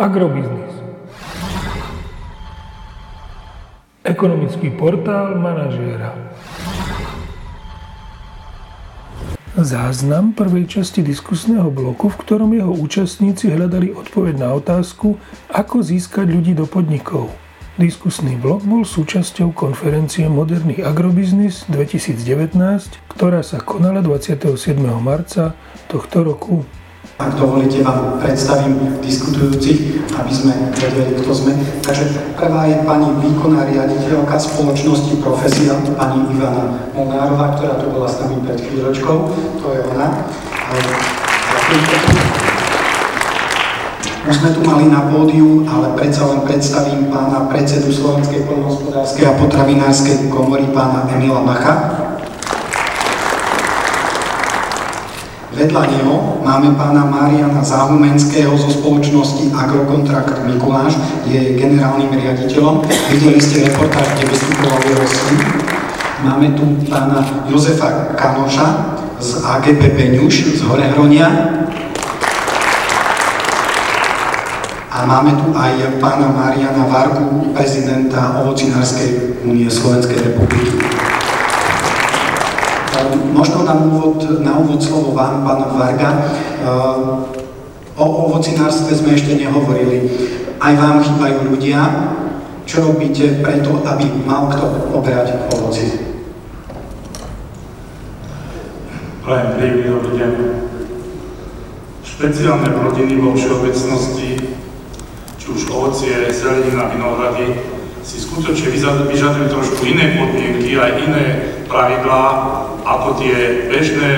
Agrobiznis. Ekonomický portál manažéra. Záznam prvej časti diskusného bloku, v ktorom jeho účastníci hľadali odpoveď na otázku, ako získať ľudí do podnikov. Diskusný blok bol súčasťou konferencie Moderný agrobiznis 2019, ktorá sa konala 27. marca tohto roku ak dovolíte, vám predstavím diskutujúcich, aby sme vedeli, kto sme. Takže prvá je pani výkonná riaditeľka spoločnosti Profesia, pani Ivana Molnárová, ktorá tu bola s nami pred chvíľočkou. To je ona. Už sme tu mali na pódiu, ale predsa len predstavím pána predsedu Slovenskej poľnohospodárskej a potravinárskej komory, pána Emila Macha. Vedľa neho máme pána Mariana Záhumenského zo spoločnosti Agrokontrakt Mikuláš, je generálnym riaditeľom. Videli ste reportáž, kde vystupoval jeho syn. Máme tu pána Jozefa Kanoša z AGP Beňuš z Horehronia. A máme tu aj pána Mariana Varku, prezidenta Ovocinárskej únie Slovenskej republiky. Možno na úvod, na úvod slovo vám, pán Varga. O ovocinárstve sme ešte nehovorili. Aj vám chýbajú ľudia. Čo robíte preto, aby mal kto obrať ovoci? Prajem príjemný dobrý deň. Špeciálne rodiny vo všeobecnosti, či už ovocie, zelenina, vinohrady, si skutočne vyžadujú trošku iné podmienky, aj iné pravidlá, ako tie bežné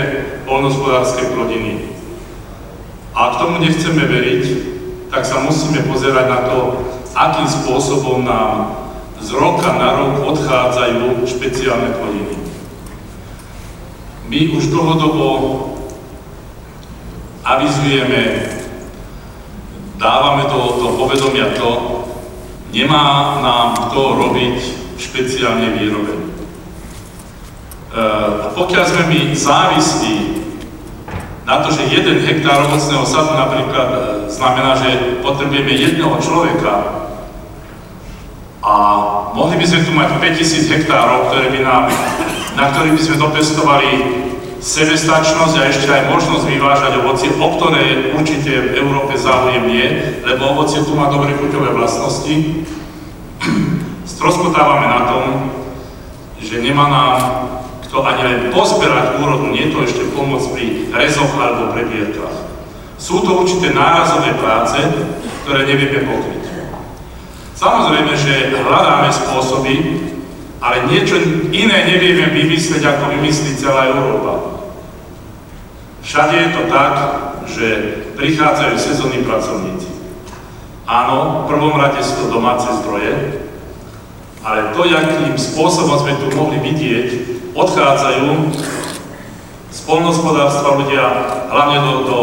polnospodárske plodiny. A k tomu nechceme veriť, tak sa musíme pozerať na to, akým spôsobom nám z roka na rok odchádzajú špeciálne plodiny. My už dlhodobo avizujeme, dávame do, do povedomia to, nemá nám kto robiť špeciálne výrobe. A pokiaľ sme my závislí na to, že jeden hektár ovocného sadu napríklad e, znamená, že potrebujeme jedného človeka a mohli by sme tu mať 5000 hektárov, ktoré by nám, na ktorých by sme dopestovali sebestačnosť a ešte aj možnosť vyvážať ovocie, o ktoré určite v Európe záujem je, lebo ovocie tu má dobre chuťové vlastnosti. Stroskotávame na tom, že nemá nám to ani len pozberať úrodu, nie to ešte pomôcť pri rezoch alebo prebierkách. Sú to určité nárazové práce, ktoré nevieme pokryť. Samozrejme, že hľadáme spôsoby, ale niečo iné nevieme vymyslieť, ako vymyslí celá Európa. Všade je to tak, že prichádzajú sezónni pracovníci. Áno, v prvom rade sú to domáce zdroje, ale to, akým spôsobom sme tu mohli vidieť, odchádzajú z polnospodárstva ľudia, hlavne do, do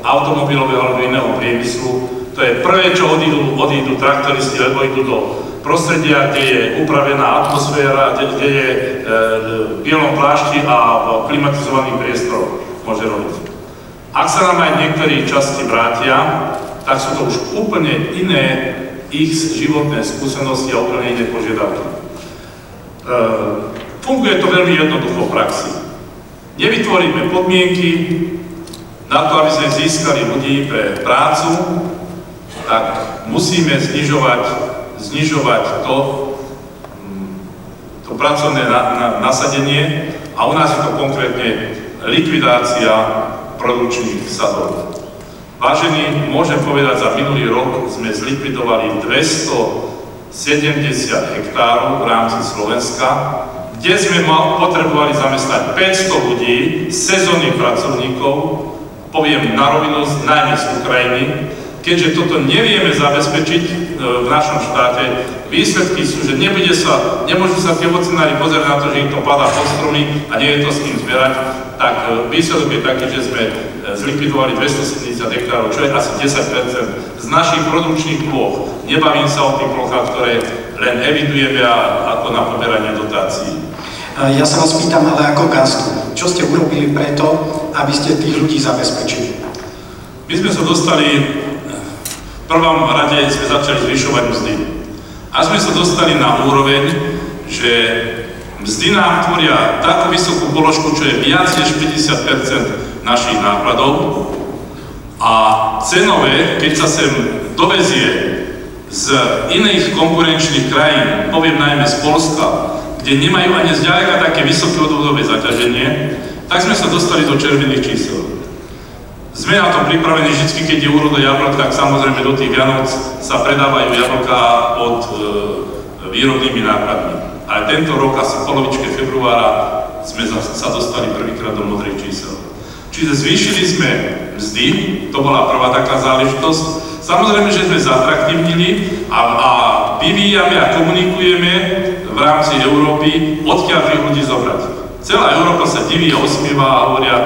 automobilového alebo iného priemyslu. To je prvé, čo odídu, odídu traktoristi, lebo idú do prostredia, kde je upravená atmosféra, kde, kde je e, v bielom plášti a klimatizovaný priestor môže robiť. Ak sa nám aj niektorí časti vrátia, tak sú to už úplne iné ich životné skúsenosti a úplne iné požiadavky. E, Funguje to veľmi jednoducho v praxi. Nevytvoríme podmienky na to, aby sme získali ľudí pre prácu, tak musíme znižovať, znižovať to, mm, to pracovné na, na, nasadenie a u nás je to konkrétne likvidácia produkčných sadov. Vážení, môžem povedať, za minulý rok sme zlikvidovali 270 hektárov v rámci Slovenska, kde sme potrebovali zamestnať 500 ľudí, sezónnych pracovníkov, poviem na rovinu, najmä z Ukrajiny, keďže toto nevieme zabezpečiť v našom štáte, výsledky sú, že nebude sa, nemôžu sa tie ocenári pozerať na to, že im to padá pod stromy a nie je to s kým zbierať, tak e, výsledok je taký, že sme e, zlikvidovali 270 hektárov, čo je asi 10 z našich produkčných ploch. Nebavím sa o tých plochách, ktoré len evidujeme ako na poberanie dotácií. Ja sa vás pýtam ale ako gastu, čo ste urobili preto, aby ste tých ľudí zabezpečili? My sme sa dostali prvom rade sme začali zvyšovať mzdy. A sme sa dostali na úroveň, že mzdy nám tvoria takú vysokú položku, čo je viac než 50% našich nákladov. A cenové, keď sa sem dovezie z iných konkurenčných krajín, poviem najmä z Polska, kde nemajú ani zďaleka také vysoké odvodové zaťaženie, tak sme sa dostali do červených čísel. Sme na tom pripravení vždy, keď je úroda jablok, tak samozrejme do tých Vianoc sa predávajú jablka pod e, výrobnými nákladmi. Ale tento rok, asi v polovičke februára, sme sa dostali prvýkrát do modrých čísel. Čiže zvýšili sme mzdy, to bola prvá taká záležitosť. Samozrejme, že sme zatraktívnili a, a vyvíjame a komunikujeme v rámci Európy, odkiaľ tých ľudí zobrať. Celá Európa sa diví a osmieva a hovoria,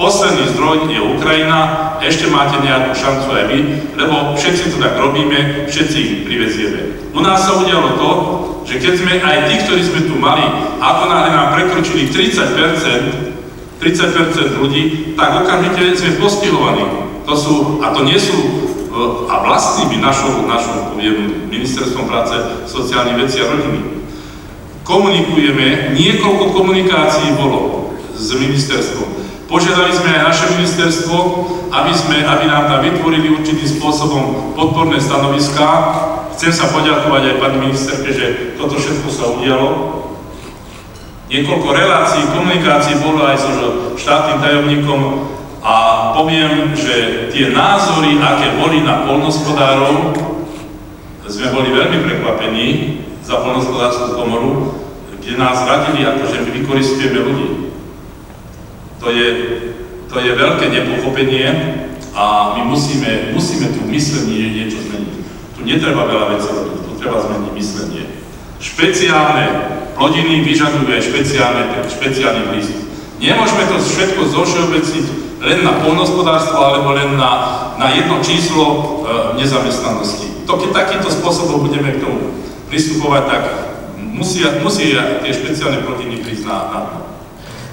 posledný zdroj je Ukrajina, ešte máte nejakú šancu aj vy, lebo všetci to tak robíme, všetci ich privezieme. U nás sa udialo to, že keď sme aj tí, ktorí sme tu mali, ako náhle nám prekročili 30% 30% ľudí, tak okamžite sme postihovaní. To sú, a to nie sú a vlastnými našou, našou poviem, ministerstvom práce, sociálnych vecí a rodiny. Komunikujeme, niekoľko komunikácií bolo s ministerstvom. Požiadali sme aj naše ministerstvo, aby, sme, aby nám tam vytvorili určitým spôsobom podporné stanoviská. Chcem sa poďakovať aj pani ministerke, že toto všetko sa udialo. Niekoľko relácií, komunikácií bolo aj so štátnym tajomníkom a poviem, že tie názory, aké boli na polnospodárov, sme boli veľmi prekvapení za polnospodárskú komoru, kde nás radili, akože my vykoristujeme ľudí. To je, to je veľké nepochopenie a my musíme, musíme tu myslenie niečo zmeniť. Tu netreba veľa vecí tu treba zmeniť myslenie. Špeciálne plodiny vyžadujú aj špeciálne, špeciálny prístup. Nemôžeme to všetko zošeobecniť len na polnospodárstvo alebo len na, na jedno číslo e, nezamestnanosti. To, keď takýmto spôsobom budeme k tomu pristupovať, tak musí, musí tie špeciálne proteíny prísť na, na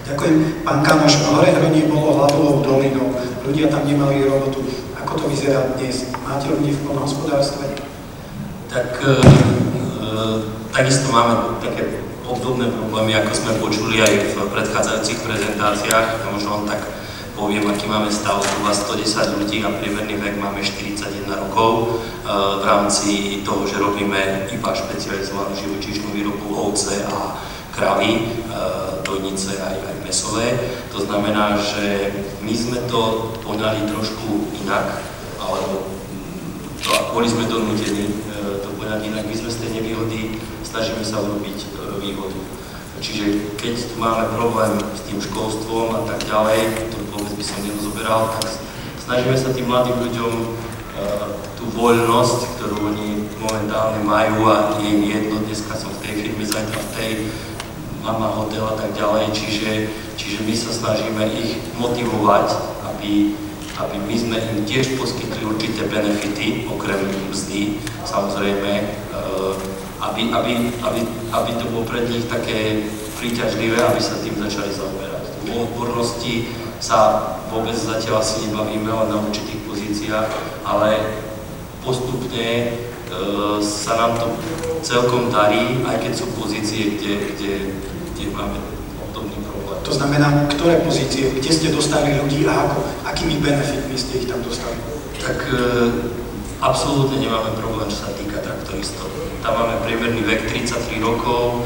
Ďakujem. Pán Kanoš, hore hronie bolo hladovou dolinou, ľudia tam nemali robotu. Ako to vyzerá dnes? Máte ľudí v polnohospodárstve? Tak e, e, takisto máme také obdobné problémy, ako sme počuli aj v predchádzajúcich prezentáciách. Možno tak poviem, aký máme stav, zhruba 110 ľudí a priemerný vek máme 41 rokov e, v rámci toho, že robíme iba špecializovanú živočíšnu výrobu ovce a kravy, e, dojnice aj, aj mesové. To znamená, že my sme to poňali trošku inak, alebo to, boli sme donútení e, to poňať inak. My sme z tej nevýhody, snažíme sa urobiť výhodu. Čiže keď tu máme problém s tým školstvom a tak ďalej, to vôbec by som nerozoberal, tak snažíme sa tým mladým ľuďom tú voľnosť, ktorú oni momentálne majú a je jedno, dneska som v tej firme, zajtra v tej, mama hotel a tak ďalej, čiže, čiže my sa snažíme ich motivovať, aby, aby my sme im tiež poskytli určité benefity, okrem mzdy, samozrejme, uh, aby, aby, aby, aby to bolo pre nich také príťažlivé, aby sa tým začali zaoberať. O odbornosti sa vôbec zatiaľ asi nebavíme len na určitých pozíciách, ale postupne sa nám to celkom darí, aj keď sú pozície, kde, kde, kde máme obdobný problém. To znamená, ktoré pozície, kde ste dostali ľudí a ako, akými benefitmi ste ich tam dostali? Tak e, absolútne nemáme problém, čo sa týka traktoristov tam máme priemerný vek 33 rokov,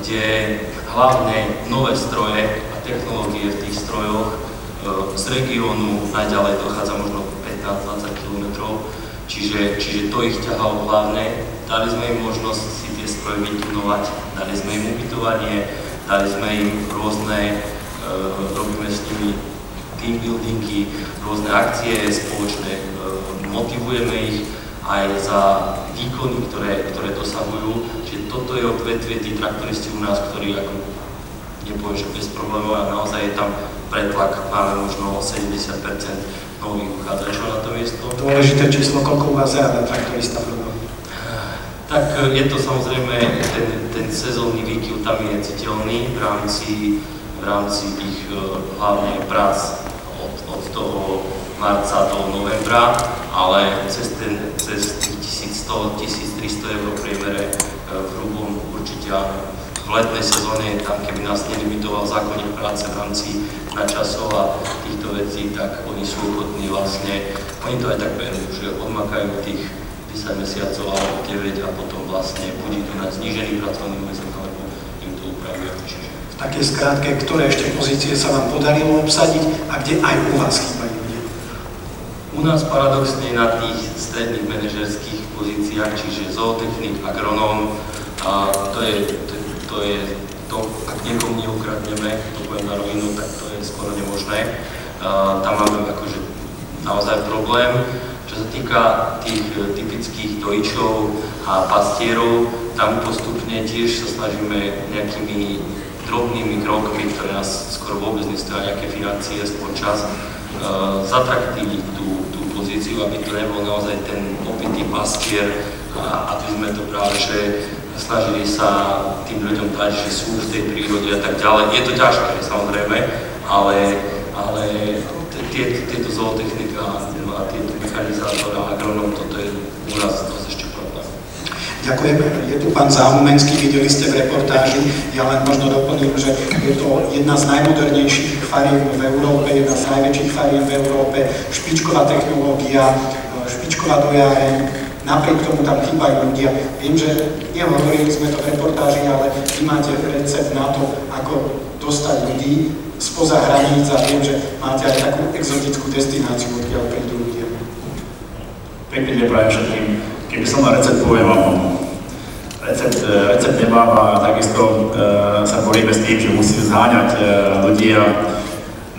kde hlavne nové stroje a technológie v tých strojoch e, z regiónu najďalej dochádza možno 15-20 km, čiže, čiže to ich ťahalo hlavne. Dali sme im možnosť si tie stroje vytunovať, dali sme im ubytovanie, dali sme im rôzne, e, robíme s nimi team buildingy, rôzne akcie spoločné, e, motivujeme ich aj za výkony, ktoré, ktoré dosahujú. Čiže toto je odvetvie, tí traktoristi u nás, ktorí ako nepoviem, že bez problémov, a naozaj je tam pretlak, máme možno 70% nových uchádzačov na to miesto. Dôležité číslo, koľko u vás zájada traktorista v tak e, je to samozrejme, ten, ten sezónny výkyv tam je citeľný v rámci, v rámci tých uh, hlavne prác od, od toho marca do novembra, ale cez, ten, cez 1100-1300 eur priemere v hrubom určite áno v letnej sezóne, tam keby nás nelimitoval zákonník práce v rámci načasov a týchto vecí, tak oni sú ochotní vlastne, oni to aj tak berú, že odmakajú tých 10 mesiacov alebo 9 a potom vlastne buď idú na znížený pracovný úvezok alebo im to upravia. Čiže... V takej skrátke, ktoré ešte pozície sa vám podarilo obsadiť a kde aj u vás chýbajú ľudia? U nás paradoxne na tých stredných manažerských pozíciách, čiže zootechnik, agronóm, a to je, to je to je, to, ak niekomu neukradneme, to poviem na rovinu, tak to je skoro nemožné. Uh, tam máme akože naozaj problém. Čo sa týka tých e, typických dojčov a pastierov, tam postupne tiež sa snažíme nejakými drobnými krokmi, ktoré nás skoro vôbec nestoja nejaké financie, skôr čas, uh, zatraktívniť tú, tú pozíciu, aby to nebol naozaj ten opitý pastier a aby sme to práve, že snažili sa tým ľuďom dať, že sú v tej prírode a tak ďalej. Je to ťažké, samozrejme, ale, ale tie, tieto zootechnika a tieto mechanizátor a agronóm, toto je u nás dosť ešte problém. Ďakujem. Je tu pán Záhumenský, videli ste v reportáži. Ja len možno doplním, že je to jedna z najmodernejších fariem v Európe, jedna z najväčších fariem v Európe, špičková technológia, špičková dojáreň, Napriek tomu tam chýbajú ľudia. Viem, že nehovorili sme to v reportáži, ale vy máte recept na to, ako dostať ľudí spoza hraníc a viem, že máte aj takú exotickú destináciu, odkiaľ prídu ľudia. Pekný deň prajem všetkým. Keby som mal recept, poviem vám Recept, recept nemám a takisto e, sa boríme s tým, že musíme zháňať e, ľudí a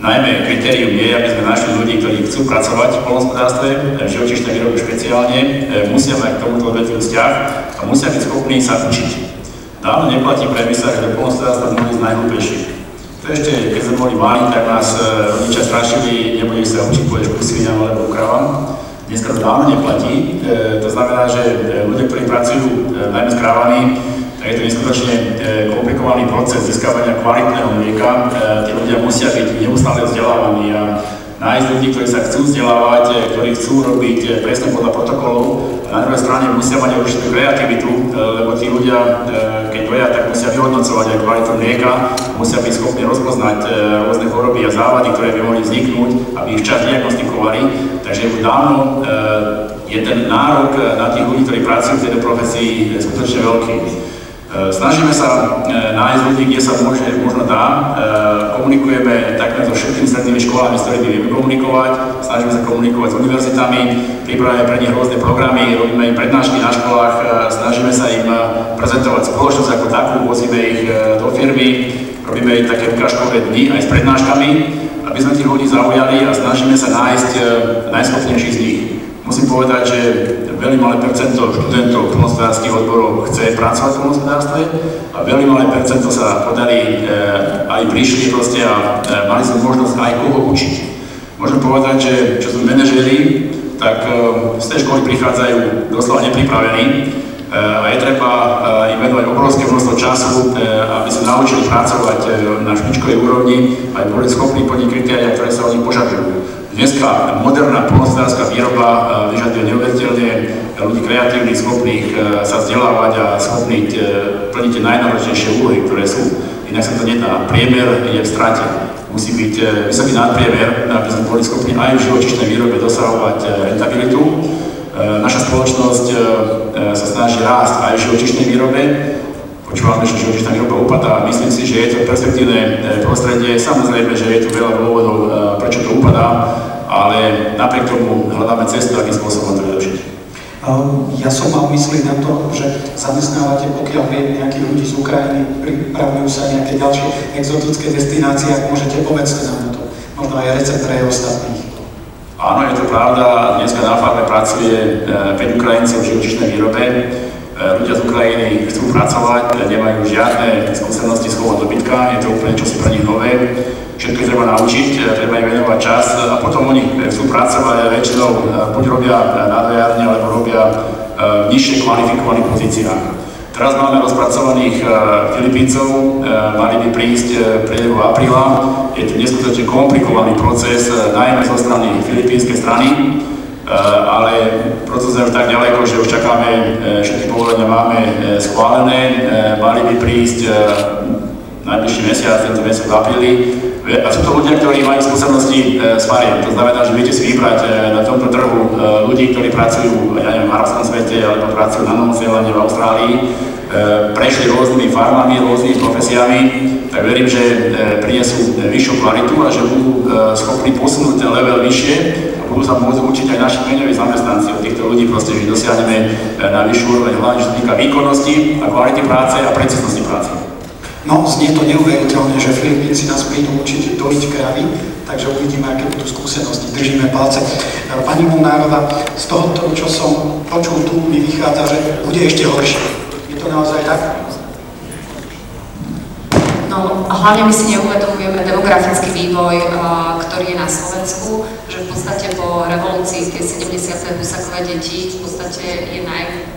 Najmä kritérium je, aby sme našli ľudí, ktorí chcú pracovať v polnospodárstve, v živočíšnej výrobe špeciálne, e, musia mať k tomuto odvetviu vzťah a musia byť schopní sa učiť. Dávno neplatí premisa, že do polnospodárstva sme z najhlúpejších. To ešte, keď sme boli malí, tak nás e, rodičia strašili, nebudeš sa učiť, pôjdeš ku sviniam alebo kravám. Dneska to dávno neplatí. E, to znamená, že ľudia, ktorí pracujú najmä s krávami, je to neskutočne e, komplikovaný proces získavania kvalitného mlieka. E, tí ľudia musia byť neustále vzdelávaní a nájsť ľudí, ktorí sa chcú vzdelávať, e, ktorí chcú robiť presne podľa protokolov. A na druhej strane musia mať určitú kreativitu, lebo tí ľudia, keď doja, tak musia vyhodnocovať aj kvalitu mlieka, musia byť schopní rozpoznať rôzne choroby a závady, ktoré by mohli vzniknúť, aby ich čas diagnostikovali. Takže už dávno je ten nárok na tých ľudí, ktorí pracujú v tejto profesii skutočne veľký. E, snažíme sa e, nájsť ľudí, kde sa môže, možno dá. E, komunikujeme takmer so všetkými strednými školami, s ktorými vieme komunikovať. Snažíme sa komunikovať s univerzitami, pripravujeme pre nich rôzne programy, robíme im prednášky na školách, snažíme sa im prezentovať spoločnosť ako takú, vozíme ich do firmy, robíme im také ukážkové dny aj s prednáškami, aby sme tých ľudí zaujali a snažíme sa nájsť najschopnejších z nich. Musím povedať, že veľmi malé percento študentov plnospodárských odborov chce pracovať v plnospodárstve a veľmi malé percento sa podarí, e, aj prišli proste a e, mali sme možnosť aj koho učiť. Môžem povedať, že čo sme manažeri, tak e, z tej školy prichádzajú doslova nepripravení a je treba im venovať obrovské množstvo času, aby sa naučili pracovať na špičkovej úrovni a boli schopní plniť kritéria, ktoré sa od nich požadujú. Dneska moderná polnospodárska výroba e, vyžaduje neuveriteľne ľudí kreatívnych, schopných e, sa vzdelávať a schopných e, plniť tie najnáročnejšie úlohy, ktoré sú. Inak sa to nedá. Priemer je v strate. Musí byť vysoký nadpriemer, aby sme boli schopní aj v živočišnej výrobe dosahovať rentabilitu. Naša spoločnosť sa snaží rásť aj v živočišnej výrobe, počúvame, že živočišná výroba upadá a myslím si, že je to perspektívne prostredie. Samozrejme, že je tu veľa dôvodov, prečo to upadá, ale napriek tomu hľadáme cestu, akým spôsobom to vylepšiť. Ja som mal mysli na to, že zamestnávate, pokiaľ viem, nejakých ľudí z Ukrajiny, pripravujú sa nejaké ďalšie exotické destinácie, ak môžete, povedzte nám to. Možno aj recept pre ostatných. Áno, je to pravda. Dneska na farme pracuje 5 e, Ukrajincov v živočišnej výrobe. E, ľudia z Ukrajiny chcú pracovať, nemajú žiadne skúsenosti s chovom dobytka, je to úplne čosi pre nich nové všetko treba naučiť, e, treba im venovať čas a potom oni chcú pracovať a väčšinou e, buď robia na dojárne, alebo robia e, v nižšie kvalifikovaných pozíciách. Teraz máme rozpracovaných Filipíncov, mali by prísť priebehu apríla. Je to neskutočne komplikovaný proces, najmä zo strany filipínskej strany, ale proces je už tak ďaleko, že už čakáme, všetky povolenia máme schválené, mali by prísť najbližší mesiac, tento mesiac v apríli. A sú to ľudia, ktorí majú skúsenosti s fariem. To znamená, že viete si vybrať na tomto trhu ľudí, ktorí pracujú, ja neviem, v arabskom svete, alebo pracujú na Novom Zélande, v Austrálii, prešli rôznymi farmami, rôznymi profesiami, tak verím, že prinesú vyššiu kvalitu a že budú schopní posunúť ten level vyššie sa môcť učiť aj naši meňoví zamestnanci od týchto ľudí, proste, že dosiahneme e, na vyššiu úroveň, hlavne čo týka výkonnosti a kvality práce a preciznosti práce. No, znie to neuveriteľne, že Filipínci nás prídu učiť dojiť kravy, takže uvidíme, aké budú skúsenosti. Držíme palce. Pani Molnárova, z toho, čo som počul tu, mi vychádza, že bude ešte horšie. Je to naozaj tak? No, hlavne my si neuvedomujeme demografický vývoj, ktorý je na Slovensku, že v podstate po revolúcii tie 70. husakové deti v podstate je naj,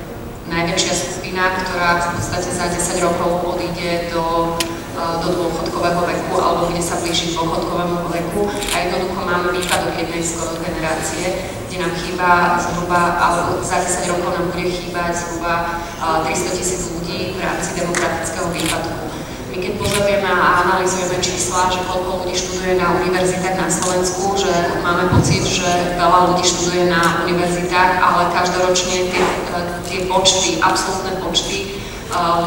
najväčšia skupina, ktorá v podstate za 10 rokov odíde do, do dôchodkového veku alebo bude sa blížiť dôchodkovému veku a jednoducho máme výpadok jednej skoro generácie, kde nám chýba zhruba, alebo za 10 rokov nám bude chýbať zhruba 300 e, tisíc ľudí v rámci demografického výpadku. My keď pozrieme a analizujeme čísla, že koľko ľudí študuje na univerzitách na Slovensku, že máme pocit, že veľa ľudí študuje na univerzitách, ale každoročne tie, tie počty, absolútne počty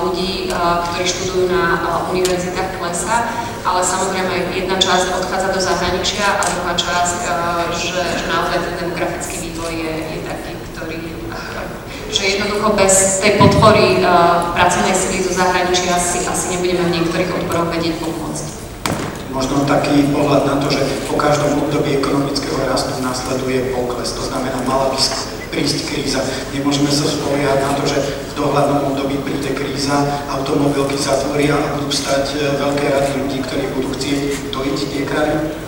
ľudí, ktorí študujú na univerzitách klesa, ale samozrejme jedna časť odchádza do zahraničia a druhá časť, že, že naozaj ten demografický vývoj je, je taký, že jednoducho bez tej podpory uh, pracovnej sily zo zahraničia si asi nebudeme v niektorých odboroch vedieť pomôcť. Možno taký pohľad na to, že po každom období ekonomického rastu následuje pokles. To znamená, mala by prísť kríza. Nemôžeme sa spoliehať na to, že v dohľadnom období príde kríza, automobilky zatvoria a budú stať e, veľké rady ľudí, ktorí budú chcieť dojiť tie krajiny?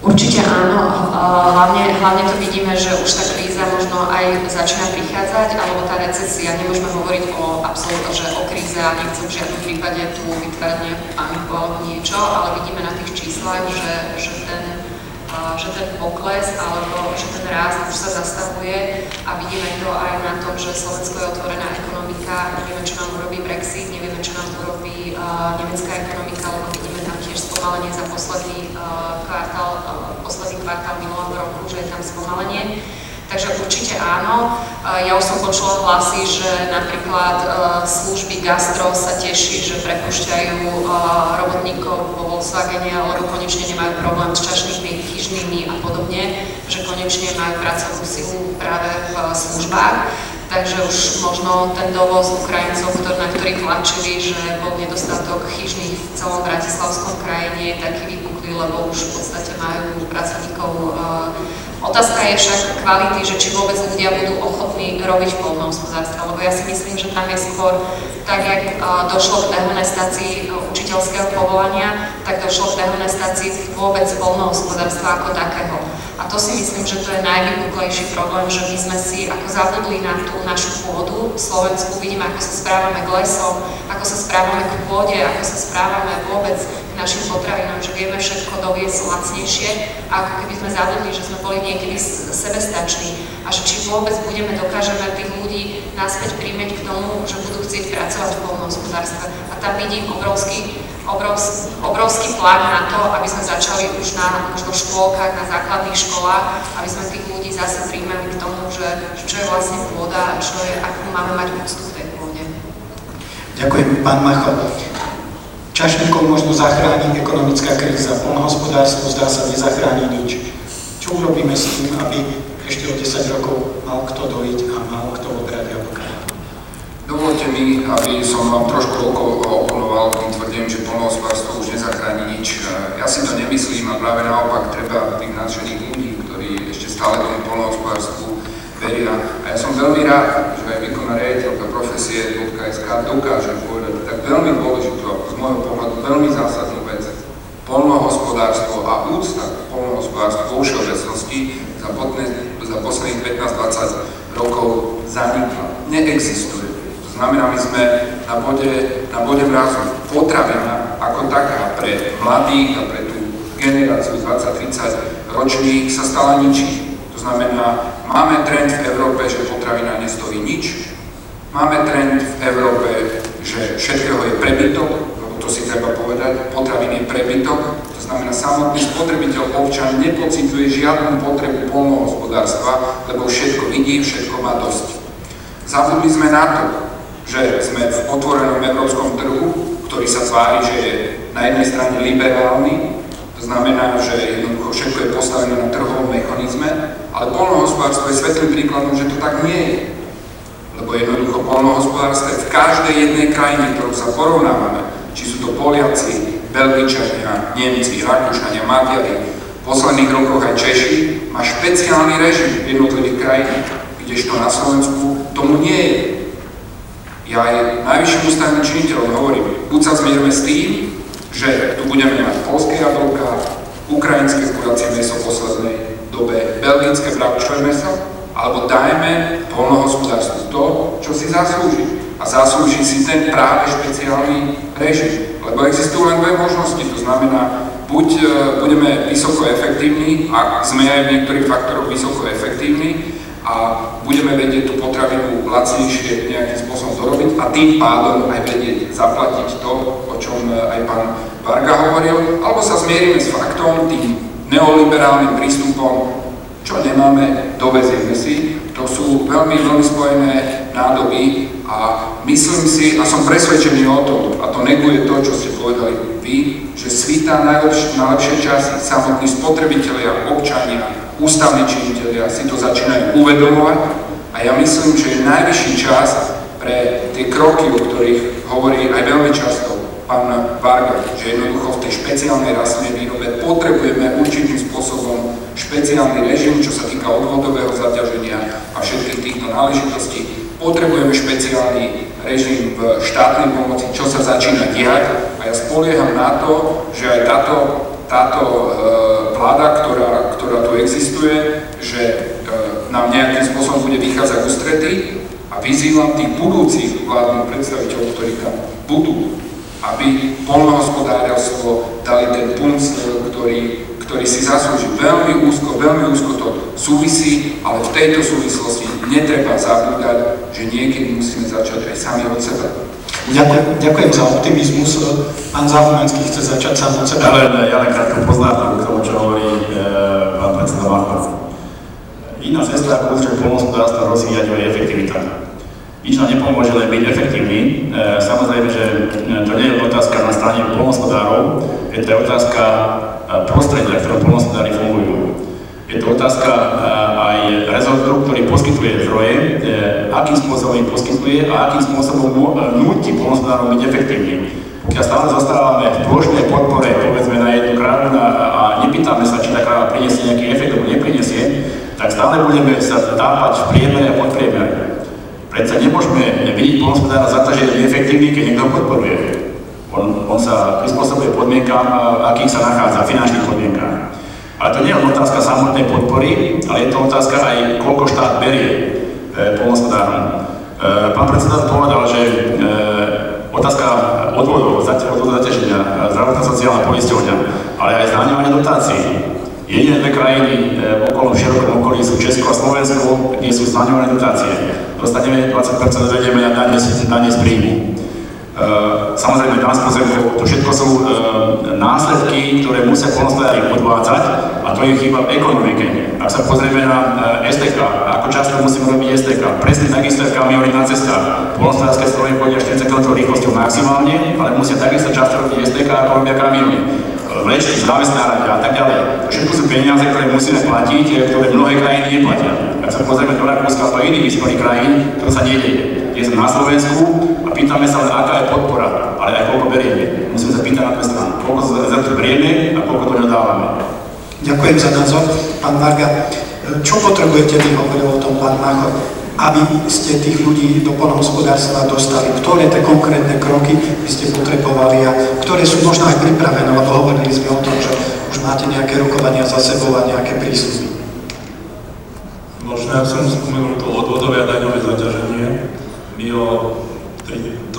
Určite áno, hlavne, hlavne to vidíme, že už tá kríza možno aj začína prichádzať, alebo tá recesia, nemôžeme hovoriť o absolútne, že o kríze a nechcem v žiadnom prípade tu vytvárať nejakú alebo niečo, ale vidíme na tých číslach, že, že ten že ten pokles alebo že ten rast už sa zastavuje a vidíme to aj na tom, že Slovensko je otvorená ekonomika, nevieme, čo nám urobí Brexit, nevieme, čo nám urobí uh, nemecká ekonomika, lebo vidíme spomalenie za posledný uh, kvartál, uh, posledný kvartál minulého roku, že je tam spomalenie. Takže určite áno. Ja už som počula hlasy, že napríklad služby gastro sa teší, že prepušťajú robotníkov vo Volkswagene, alebo konečne nemajú problém s čašnými, chyžnými a podobne, že konečne majú pracovnú silu práve v službách. Takže už možno ten dovoz Ukrajincov, ktor, na ktorých tlačili, že bol nedostatok chyžných v celom Bratislavskom kraji, nie je taký vypuklý, lebo už v podstate majú pracovníkov Otázka je však kvality, že či vôbec ľudia budú ochotní robiť v polnohospodárstve, lebo ja si myslím, že tam je skôr, tak jak došlo k dehonestácii učiteľského povolania, tak došlo k dehonestácii vôbec polnohospodárstva ako takého. A to si myslím, že to je najvypuklejší problém, že my sme si ako zabudli na tú našu pôdu v Slovensku, vidíme, ako sa správame k lesom, ako sa správame k pôde, ako sa správame vôbec našim potravinám, že vieme všetko doviesť lacnejšie, ako keby sme zabudli, že sme boli niekedy sebestační a že či vôbec budeme, dokážeme tých ľudí naspäť príjmeť k tomu, že budú chcieť pracovať v polnohospodárstve. A tam vidím obrovský, obrovský, obrovský plán na to, aby sme začali už na možno škôlkach, na základných školách, aby sme tých ľudí zase príjmali k tomu, že, čo je vlastne pôda a čo je, ako máme mať úctu v tej pôde. Ďakujem, pán Macho. Čašníkov možno zachrániť ekonomická kríza, polnohospodárstvo zdá sa nezachráni nič. Čo urobíme s tým, aby ešte o 10 rokov mal kto dojiť a mal kto obrať jablka? Dovolte mi, aby som vám trošku oponoval, kým tvrdím, že polnohospodárstvo už nezachráni nič. Ja si to nemyslím a práve naopak treba tých nadšených ľudí, ktorí ešte stále tomu polnohospodárstvu veria. A ja som veľmi rád, že aj výkonná riaditeľka profesie .sk dokáže povedať tak veľmi dôležitú z môjho pohľadu veľmi zásadnú vec. Polnohospodárstvo a úcta k polnohospodárstvu vo všeobecnosti za posledných 15-20 rokov zanikla. Neexistuje. Znamená, my sme na bode, na bode mrazu. Potravina ako taká pre mladých a pre tú generáciu 20-30 ročných sa stala ničí. To znamená, máme trend v Európe, že potravina nestojí nič. Máme trend v Európe, že všetkého je prebytok, lebo to si treba povedať, potravín je prebytok. To znamená, samotný spotrebiteľ občan nepocituje žiadnu potrebu polnohospodárstva, lebo všetko vidí, všetko má dosť. Zabudli sme na to, že sme v otvorenom európskom trhu, ktorý sa tvári, že je na jednej strane liberálny, to znamená, že jednoducho všetko je postavené na trhovom mechanizme, ale polnohospodárstvo je svetlým príkladom, že to tak nie je. Lebo jednoducho polnohospodárstvo v každej jednej krajine, ktorú sa porovnávame, či sú to Poliaci, Belgičania, Nemci, Rakúšania, Maďari, v posledných rokoch aj Češi, má špeciálny režim v jednotlivých krajinách, kdežto na Slovensku tomu nie je. Ja aj najvyšším ústavným činiteľom hovorím, buď sa zmierme s tým, že tu budeme mať polské jablka, ukrajinské kuracie meso v poslednej dobe, belgické bravčové meso, alebo dajme polnohospodárstvu to, čo si zaslúži. A zaslúži si ten práve špeciálny režim. Lebo existujú len dve možnosti, to znamená, buď e, budeme vysoko efektívni, a sme aj v niektorých faktoroch vysoko efektívni, a budeme vedieť tú potravinu lacnejšie nejakým spôsobom dorobiť a tým pádom aj vedieť zaplatiť to, o čom e, aj pán Varga hovoril, alebo sa zmierime s faktom, tým neoliberálnym prístupom, čo nemáme, dovezieme si. To sú veľmi, veľmi spojené nádoby a myslím si, a som presvedčený o tom, a to neguje to, čo ste povedali vy, že svítá najlepšie, najlepšie časy, samotní spotrebitelia, občania, ústavní činiteľia si to začínajú uvedomovať a ja myslím, že je najvyšší čas pre tie kroky, o ktorých hovorí aj veľmi často pán Varga, že jednoducho v tej špeciálnej rastlinnej výrobe potrebujeme určitým spôsobom špeciálny režim, čo sa týka odvodového zaťaženia a všetkých týchto náležitostí. Potrebujeme špeciálny režim v štátnej pomoci, čo sa začína diať a ja spolieham na to, že aj táto táto e, vláda, ktorá, ktorá tu existuje, že e, nám nejakým spôsobom bude vychádzať ústrety. A vyzývam tých budúcich vládnych predstaviteľov, ktorí tam budú, aby polnohospodárstvo dali ten punc, ktorý, ktorý si zaslúži. Veľmi úzko, veľmi úzko to súvisí, ale v tejto súvislosti netreba zabúdať, že niekedy musíme začať aj sami od seba. Ďakujem, ďakujem za optimizmus. Pán Závomenský chce začať sám od seba. Ja len, ja len krátko poznávam k tomu, čo hovorí e, pán predseda Machov. Iná cesta, ako určite polnospodárstva rozvíjať, je efektivita. Nič nám nepomôže len byť efektívny. E, samozrejme, že to nie je otázka na strane polnospodárov, je to otázka prostredia, v ktorom polnospodári fungujú. Je to otázka aj rezortu, ktorý poskytuje zdroje, akým spôsobom ich poskytuje a akým spôsobom nutí polnospodárov byť efektívny. Keď stále zostávame v plošnej podpore, povedzme na jednu krávu a nepýtame sa, či tá kráva priniesie nejaký efekt alebo nepriniesie, tak stále budeme sa tápať v priemere a podpriemere. Predsa nemôžeme vidieť polnospodára za to, že je neefektívny, keď niekto podporuje. On, on sa prispôsobuje podmienkám, akých sa nachádza, finančných podmienkách. Ale to nie je otázka samotnej podpory, ale je to otázka aj, koľko štát berie e, polnospodárom. E, pán predseda povedal, že e, otázka odvodov, odvodov zaťaženia, zdravotná sociálna poisťovňa, ale aj zdaňovanie dotácií. Jediné dve krajiny e, okolo, v širokom okolí sú Česko a Slovensko, kde sú zdaňované dotácie. Dostaneme 20% vedieme na dane z príjmu. Uh, samozrejme, Dánsko zemko, to všetko sú uh, následky, ktoré musia polnospodári odvádzať a to je chyba v ekonomike. Ak sa pozrieme na uh, STK, ako často musíme robiť STK, presne takisto je kamiony na cestách. Polnospodárske stroje chodia 40 km rýchlosťou maximálne, ale musia takisto často robiť STK, ako robia kamiony vlečky, zamestnárať a tak ďalej. To všetko sú peniaze, ktoré musíme platiť, ktoré mnohé krajiny neplatia. Ak sa pozrieme do Rakúska a iných vyspelých krajín, to sa nedieje. Je sme na Slovensku a pýtame sa aká je podpora, ale aj koľko berieme. Musíme sa pýtať na dve strany. Koľko za to berieme a koľko to nedávame. Ďakujem za názor. Pán Varga, čo potrebujete vy, hovoril o tom pán Máchor, aby ste tých ľudí do polnohospodárstva dostali? Ktoré tie konkrétne kroky by ste potrebovali a ktoré sú možno aj pripravené, lebo hovorili sme o tom, že už máte nejaké rokovania za sebou a nejaké prísluby. Možno, ja som spomenul to odvodové a daňové zaťaženie. My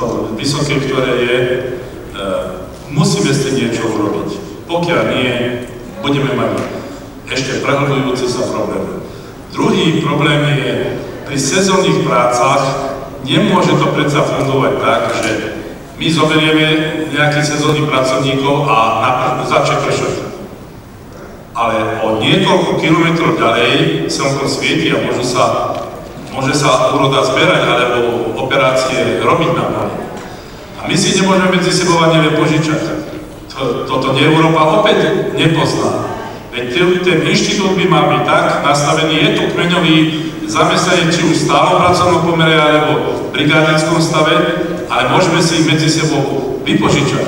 ho vysoké, ktoré je, e, musíme s tým niečo urobiť. Pokiaľ nie, budeme mať ešte prehlbujúce sa problémy. Druhý problém je, pri sezónnych prácach nemôže to predsa fungovať tak, že my zoberieme nejakých sezónnych pracovníkov a začne pršať. Ale o niekoľko kilometrov ďalej slnko svieti a môže sa, môže sa úroda zberať alebo operácie robiť na poli. A my si nemôžeme medzi sebou ani požičať. To, toto Európa opäť nepozná. Veď ten inštitút by mal byť tak nastavený, je tu kmeňový zamestnanec, či už stále pracovnom pomere alebo brigádickom stave, ale môžeme si ich medzi sebou vypožičať.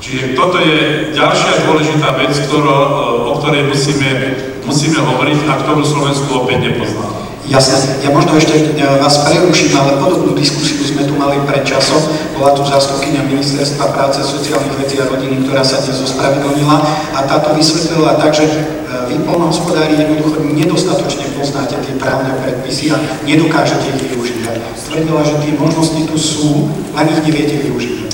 Čiže toto je ďalšia dôležitá vec, ktorú, o ktorej musíme, musíme hovoriť a ktorú Slovensku opäť nepozná. Jasne, ja možno ešte e, vás preruším, ale podobnú diskusiu sme tu mali pred časom. Bola tu zástupkynia Ministerstva práce, sociálnych vecí a rodiny, ktorá sa dnes ospravedlnila a táto vysvetlila tak, že e, vy polnohospodári jednoducho nedostatočne poznáte tie právne predpisy a nedokážete ich využívať. Tvrdila, že tie možnosti tu sú, len ich neviete využívať.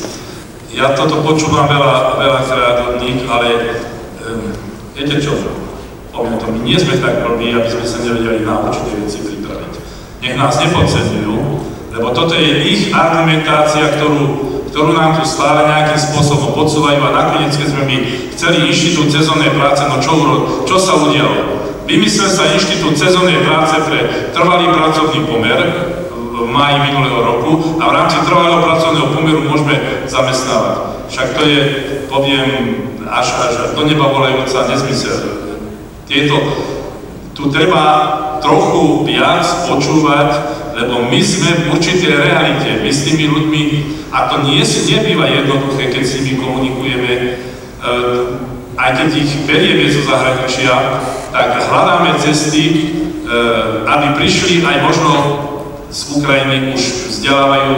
Ja toto počúvam veľa, veľakrát od nich, ale um, viete čo, my nie sme tak blbí, aby sme sa nevedeli na určité veci pripraviť. Nech nás nepodceňujú, lebo toto je ich argumentácia, ktorú, ktorú nám tu stále nejakým spôsobom podsúvajú a nakoniec, keď sme my chceli inštitút sezónnej práce, no čo, čo sa udialo? Vymyslel sa inštitút sezónnej práce pre trvalý pracovný pomer v máji minulého roku a v rámci trvalého pracovného pomeru môžeme zamestnávať. Však to je, poviem, až, až do neba volajúca nezmysel tieto, tu treba trochu viac počúvať, lebo my sme v určitej realite, my s tými ľuďmi, a to nie nebýva jednoduché, keď s nimi komunikujeme, e, aj keď ich berieme zo zahraničia, tak hľadáme cesty, e, aby prišli aj možno z Ukrajiny už vzdelávajú,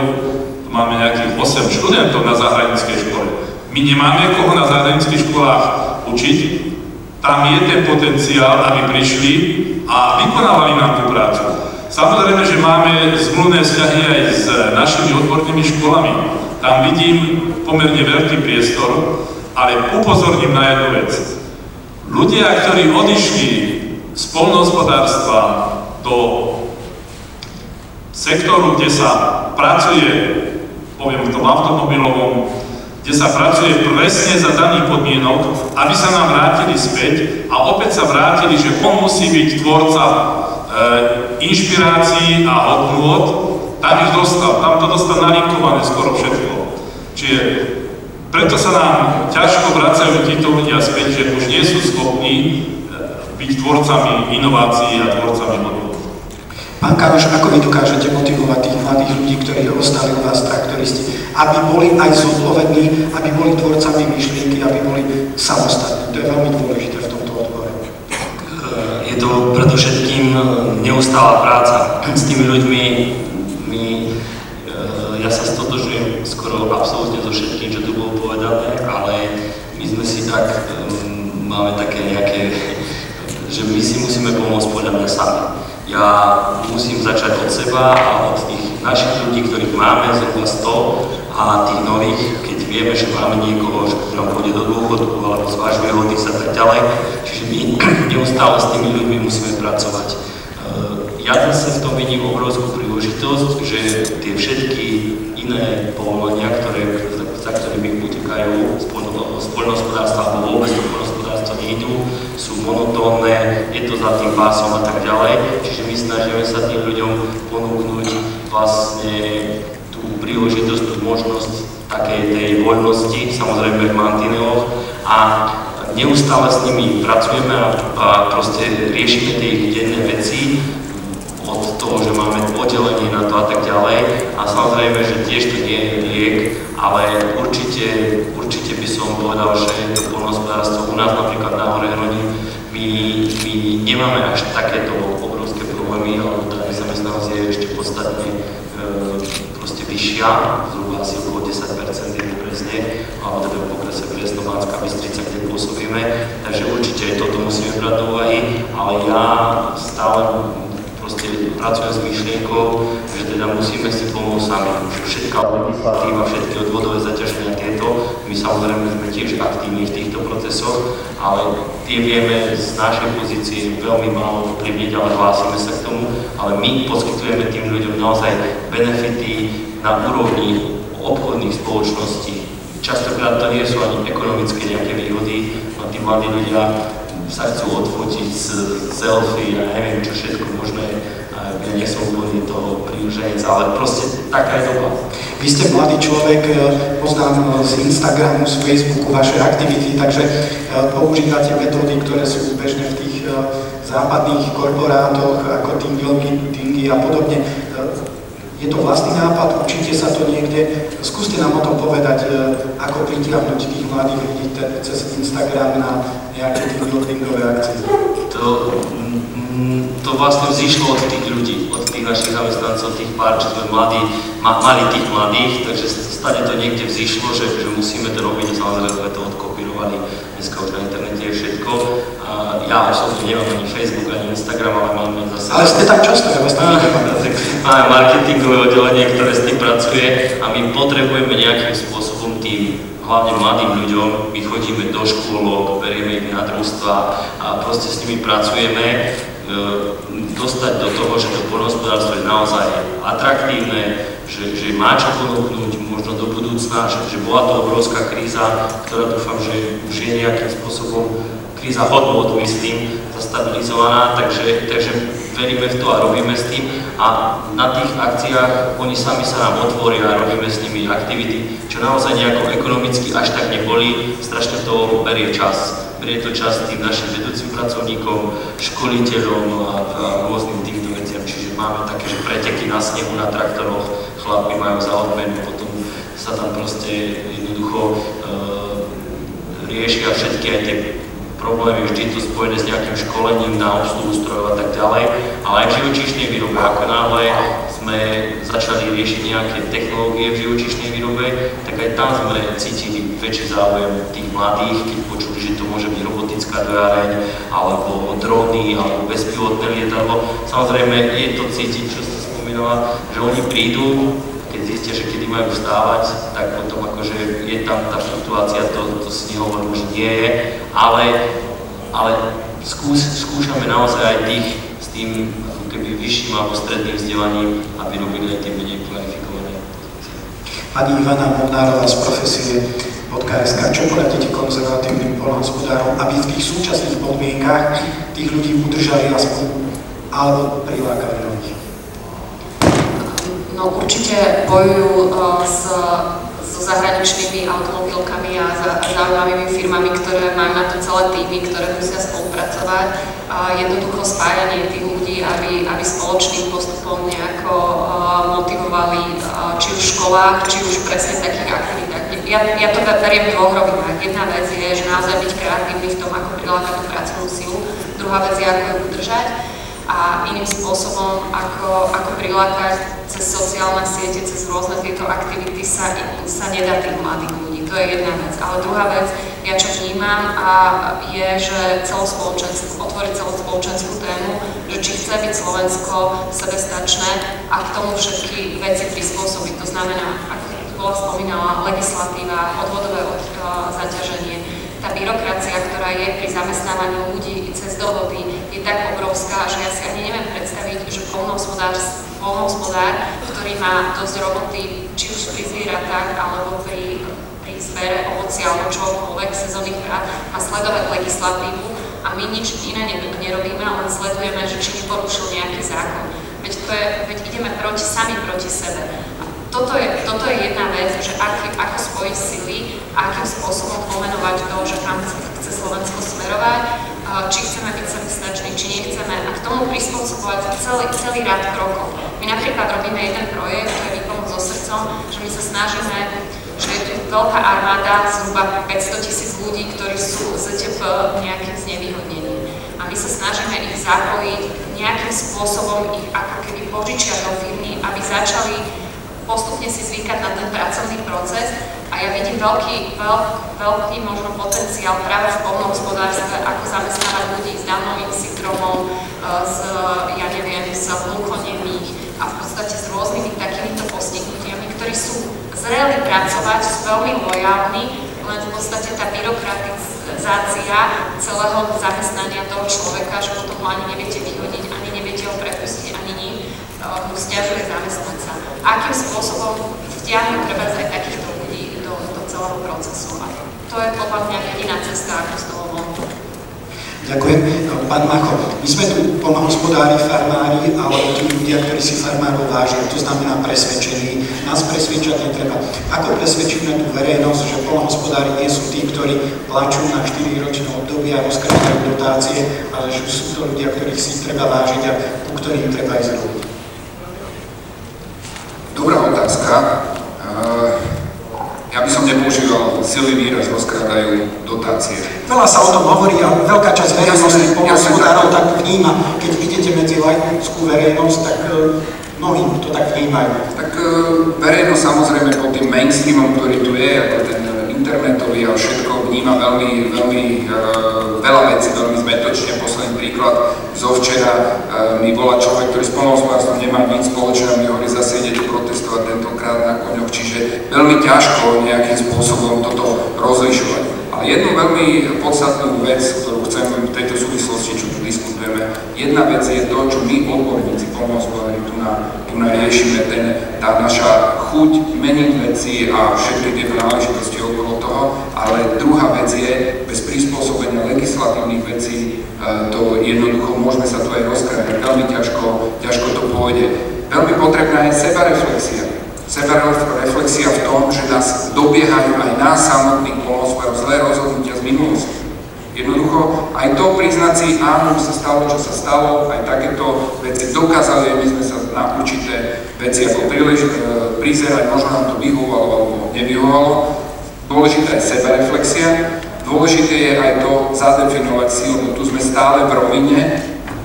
máme nejakých 8 študentov na zahraničnej škole. My nemáme koho na zahraničných školách učiť, tam je ten potenciál, aby prišli a vykonávali nám tú prácu. Samozrejme, že máme zmluvné vzťahy aj s našimi odbornými školami. Tam vidím pomerne veľký priestor, ale upozorním na jednu vec. Ľudia, ktorí odišli z polnohospodárstva do sektoru, kde sa pracuje, poviem v tom automobilovom, kde sa pracuje presne za daných podmienok, aby sa nám vrátili späť a opäť sa vrátili, že on musí byť tvorca e, inšpirácií a hodnôt, tam ich dostal, tam to dostal nalinkované skoro všetko. Čiže preto sa nám ťažko vracajú títo ľudia späť, že už nie sú schopní e, byť tvorcami inovácií a tvorcami hodnôt. Pán Karoš, ako vy dokážete motivovať tých mladých ľudí, ktorí ostali u vás traktoristi, aby boli aj zodpovední, aby boli tvorcami myšlienky, aby boli samostatní? To je veľmi dôležité v tomto odbore. Je to predovšetkým neustála práca s tými ľuďmi. My, ja sa stotožujem skoro absolútne so všetkým, čo tu bolo povedané, ale my sme si tak, máme také nejaké, že my si musíme pomôcť podľa mňa sami ja musím začať od seba a od tých našich ľudí, ktorých máme zhruba 100 a tých nových, keď vieme, že máme niekoho, že nám pôjde do dôchodku alebo zvažuje hodný sa tak ďalej. Čiže my neustále s tými ľuďmi musíme pracovať. E, ja zase v tom vidím obrovskú príležitosť, že tie všetky iné povolania, ktoré, za ktorými utekajú z poľnohospodárstva alebo vôbec nejdu, sú monotónne, je to za tým pásom a tak ďalej. Čiže my snažíme sa tým ľuďom ponúknuť vlastne tú príležitosť, tú možnosť takej tej voľnosti, samozrejme v mantineloch a neustále s nimi pracujeme a, a proste riešime tie ich denné veci od toho, že máme oddelenie na to a tak ďalej. A samozrejme, že tiež to nie je liek, ale určite, určite by som povedal, že to polnospodárstvo u nás napríklad na Hore Hroni, my, my nemáme až takéto obrovské problémy, alebo tá nezamestnanosť je ešte podstatne e, proste vyššia, zhruba asi okolo 10% je presne, alebo teda v okrese Presno, Banská Bystrica, kde pôsobíme, takže určite aj toto musíme brať do úvahy, ale ja stále proste pracujem s myšlienkou, že teda musíme si pomôcť sami. Všetká legislatíva, všetky odvodové zaťaženia tieto, my samozrejme sme tiež aktívni v týchto procesoch, ale tie vieme z našej pozície veľmi málo vplyvniť, ale hlásime sa k tomu, ale my poskytujeme tým ľuďom naozaj benefity na úrovni obchodných spoločností. Častokrát to nie sú ani ekonomické nejaké výhody, no tí mladí ľudia sa chcú odfotiť z selfie a neviem čo všetko možné ja nie som úplne toho príuženec, ale proste taká je doba. Vy ste mladý človek, e, poznám e, z Instagramu, z Facebooku vaše aktivity, takže e, používate metódy, ktoré sú bežné v tých západných korporátoch, ako team buildingy a podobne. Je to vlastný nápad, učíte sa to niekde. Skúste nám o tom povedať, ako pritiahnuť tých mladých ľudí cez Instagram na nejaké team buildingové akcie. To, mm, to vlastne vzýšlo od tých ľudí, od tých našich zamestnancov, tých pár, čo sme mladí, ma, mali tých mladých, takže stade to niekde vzýšlo, že, že musíme to robiť a samozrejme to odkopírovali. Dneska už na internete je všetko. A ja osobne nemám ani Facebook, ani Instagram, ale máme zase... Ale ste tam často, ja vás tam Máme marketingové oddelenie, ktoré s tým pracuje a my potrebujeme nejakým spôsobom tým hlavne mladým ľuďom, my chodíme do škôlok, berieme ich na družstva a proste s nimi pracujeme, e, dostať do toho, že to poľnohospodárstvo je naozaj atraktívne, že, že má čo ponúknuť možno do budúcna, že, že bola to obrovská kríza, ktorá dúfam, že už je nejakým spôsobom kríza hodnot, myslím, zastabilizovaná, takže, takže veríme v to a robíme s tým. A na tých akciách oni sami sa nám otvoria a robíme s nimi aktivity, čo naozaj nejako ekonomicky až tak neboli, strašne to berie čas. Berie to čas tým našim vedúcim pracovníkom, školiteľom a, a rôznym týmto veciam, čiže máme také, že preteky na snehu, na traktoroch, chlapi majú za potom sa tam proste jednoducho e, riešia všetky aj tie problémy vždy to spojené s nejakým školením na obsluhu strojov a tak ďalej, ale aj v živočíšnej výrobe, ako náhle sme začali riešiť nejaké technológie v živočíšnej výrobe, tak aj tam sme cítili väčší záujem tých mladých, keď počuli, že to môže byť robotická dojareň, alebo drony, alebo bezpilotné lietadlo. Samozrejme je to cítiť, čo ste spomínala, že oni prídu, keď zistia, že kedy majú vstávať, tak potom akože je tam tá fluktuácia, to, to si nehovorím, že nie je, ale, ale skús, skúšame naozaj aj tých s tým ako keby vyšším alebo stredným vzdelaním, aby robili aj tie menej kvalifikované Pani Ivana Molnárová z profesie KSK, čo poradíte konzervatívnym polnohospodárom, aby v tých súčasných podmienkach tých ľudí udržali aspoň alebo prilákali nových? No určite bojujú uh, s, so zahraničnými automobilkami a za, zaujímavými firmami, ktoré majú na to celé týmy, ktoré musia spolupracovať. Jednoducho spájanie tých ľudí, aby, aby spoločným postupom nejako uh, motivovali uh, či už v školách, či už presne v takých aktivitách. Ja, ja to beriem v dvoch rovinách. Jedna vec je, že naozaj byť kreatívny v tom, ako prilákať tú pracovnú silu. Druhá vec je, ako ju udržať a iným spôsobom, ako, ako prilákať cez sociálne siete, cez rôzne tieto aktivity sa, sa nedá tých mladých ľudí. To je jedna vec. Ale druhá vec, ja čo vnímam, a je, že celospoločenskú, otvoriť celospoločenskú tému, že či chce byť Slovensko sebestačné a k tomu všetky veci prispôsobiť. To znamená, ako bola spomínala, legislatíva, odvodové od, zaťaženie, tá byrokracia, ktorá je pri zamestnávaní ľudí cez dohody, je tak obrovská, že ja si ani neviem predstaviť, že polnohospodár, ktorý má dosť roboty, či už pri zvieratách, alebo pri, pri zbere ovocia alebo čokoľvek sezónnych prác, má sledovať legislatívu a my nič iné nerobíme, len sledujeme, že či neporušil nejaký zákon. Veď, to je, veď ideme proti, sami proti sebe toto je, toto je jedna vec, že aký, ako spojiť sily akým spôsobom pomenovať to, že kam chce, Slovensko smerovať, či chceme byť sebestační, či nechceme a k tomu prispôsobovať celý, celý rád krokov. My napríklad robíme jeden projekt, to je výpomoc so srdcom, že my sa snažíme, že je tu veľká armáda, zhruba 500 tisíc ľudí, ktorí sú ZTP nejakým znevýhodnením. A my sa snažíme ich zapojiť nejakým spôsobom, ich ako keby požičiať do firmy, aby začali postupne si zvykať na ten pracovný proces a ja vidím veľký, veľk, veľký možno potenciál práve v polnohospodárstve, ako zamestnávať ľudí s Downovým syndromom, e, s, ja neviem, s hluchonemých, a v podstate s rôznymi takýmito postihnutiami, ktorí sú zreli pracovať, sú veľmi lojálni, len v podstate tá byrokratizácia celého zamestnania toho človeka, že potom ho ani neviete vyhodiť, ani neviete ho prepustiť, ani ním, mu stiažuje zamestnanca. Akým spôsobom vtiahnuť treba aj takýchto ľudí do, do celého procesu. A to je podľa mňa jediná cesta, ako z toho vonku. Ďakujem. Pán Macho, my sme tu polnohospodári, farmári, alebo tí ľudia, ktorí si farmárov vážia, to znamená presvedčení. Nás presvedčať netreba. Ako presvedčíme tú verejnosť, že polnohospodári nie sú tí, ktorí plačú na 4 ročné obdobie a rozkrádajú dotácie, ale že sú to ľudia, ktorých si treba vážiť a u ktorých treba ísť robiť. Dobrá otázka. Ja by som nepoužíval silný výraz, rozkrádajú dotácie. Veľa sa o tom hovorí a veľká časť verejnosti polnohospodárov tak vníma. Keď idete medzi laickú verejnosť, tak e, mnohí to tak vnímajú. Tak e, verejnosť samozrejme pod tým mainstreamom, ktorý tu je, ako ten internetový a všetko vníma veľmi, veľmi uh, veľa vecí, veľmi zmetočne. Posledný príklad zo včera uh, mi bola človek, ktorý s polnohospodárstvom nemá nič spoločné, mi hovorí, zase idete protestovať tentokrát na koňoch, čiže veľmi ťažko nejakým spôsobom toto rozlišovať. Ale jednu veľmi podstatnú vec, ktorú chcem v tejto súvislosti, čo diskutujeme, jedna vec je to, čo my odborníci polnohospodári tu na, tu na riešime, ten, tá naša chuť meniť veci a všetky tieto náležitosti okolo toho, ale druhá vec je, bez prispôsobenia legislatívnych vecí, e, to jednoducho môžeme sa tu aj rozkrávať, veľmi ťažko, ťažko to pôjde. Veľmi potrebná je sebareflexia. Sebareflexia v tom, že nás dobiehajú aj nás samotných polnospodárov zlé rozhodnutia z minulosti. Jednoducho aj to priznať si, áno, sa stalo, čo sa stalo, aj takéto veci dokázali, my sme sa na určité veci ako príliš e, prizerať, možno nám to vyhovalo alebo nevyhovalo. Dôležitá je sebereflexia, dôležité je aj to zadefinovať si, lebo tu sme stále v rovine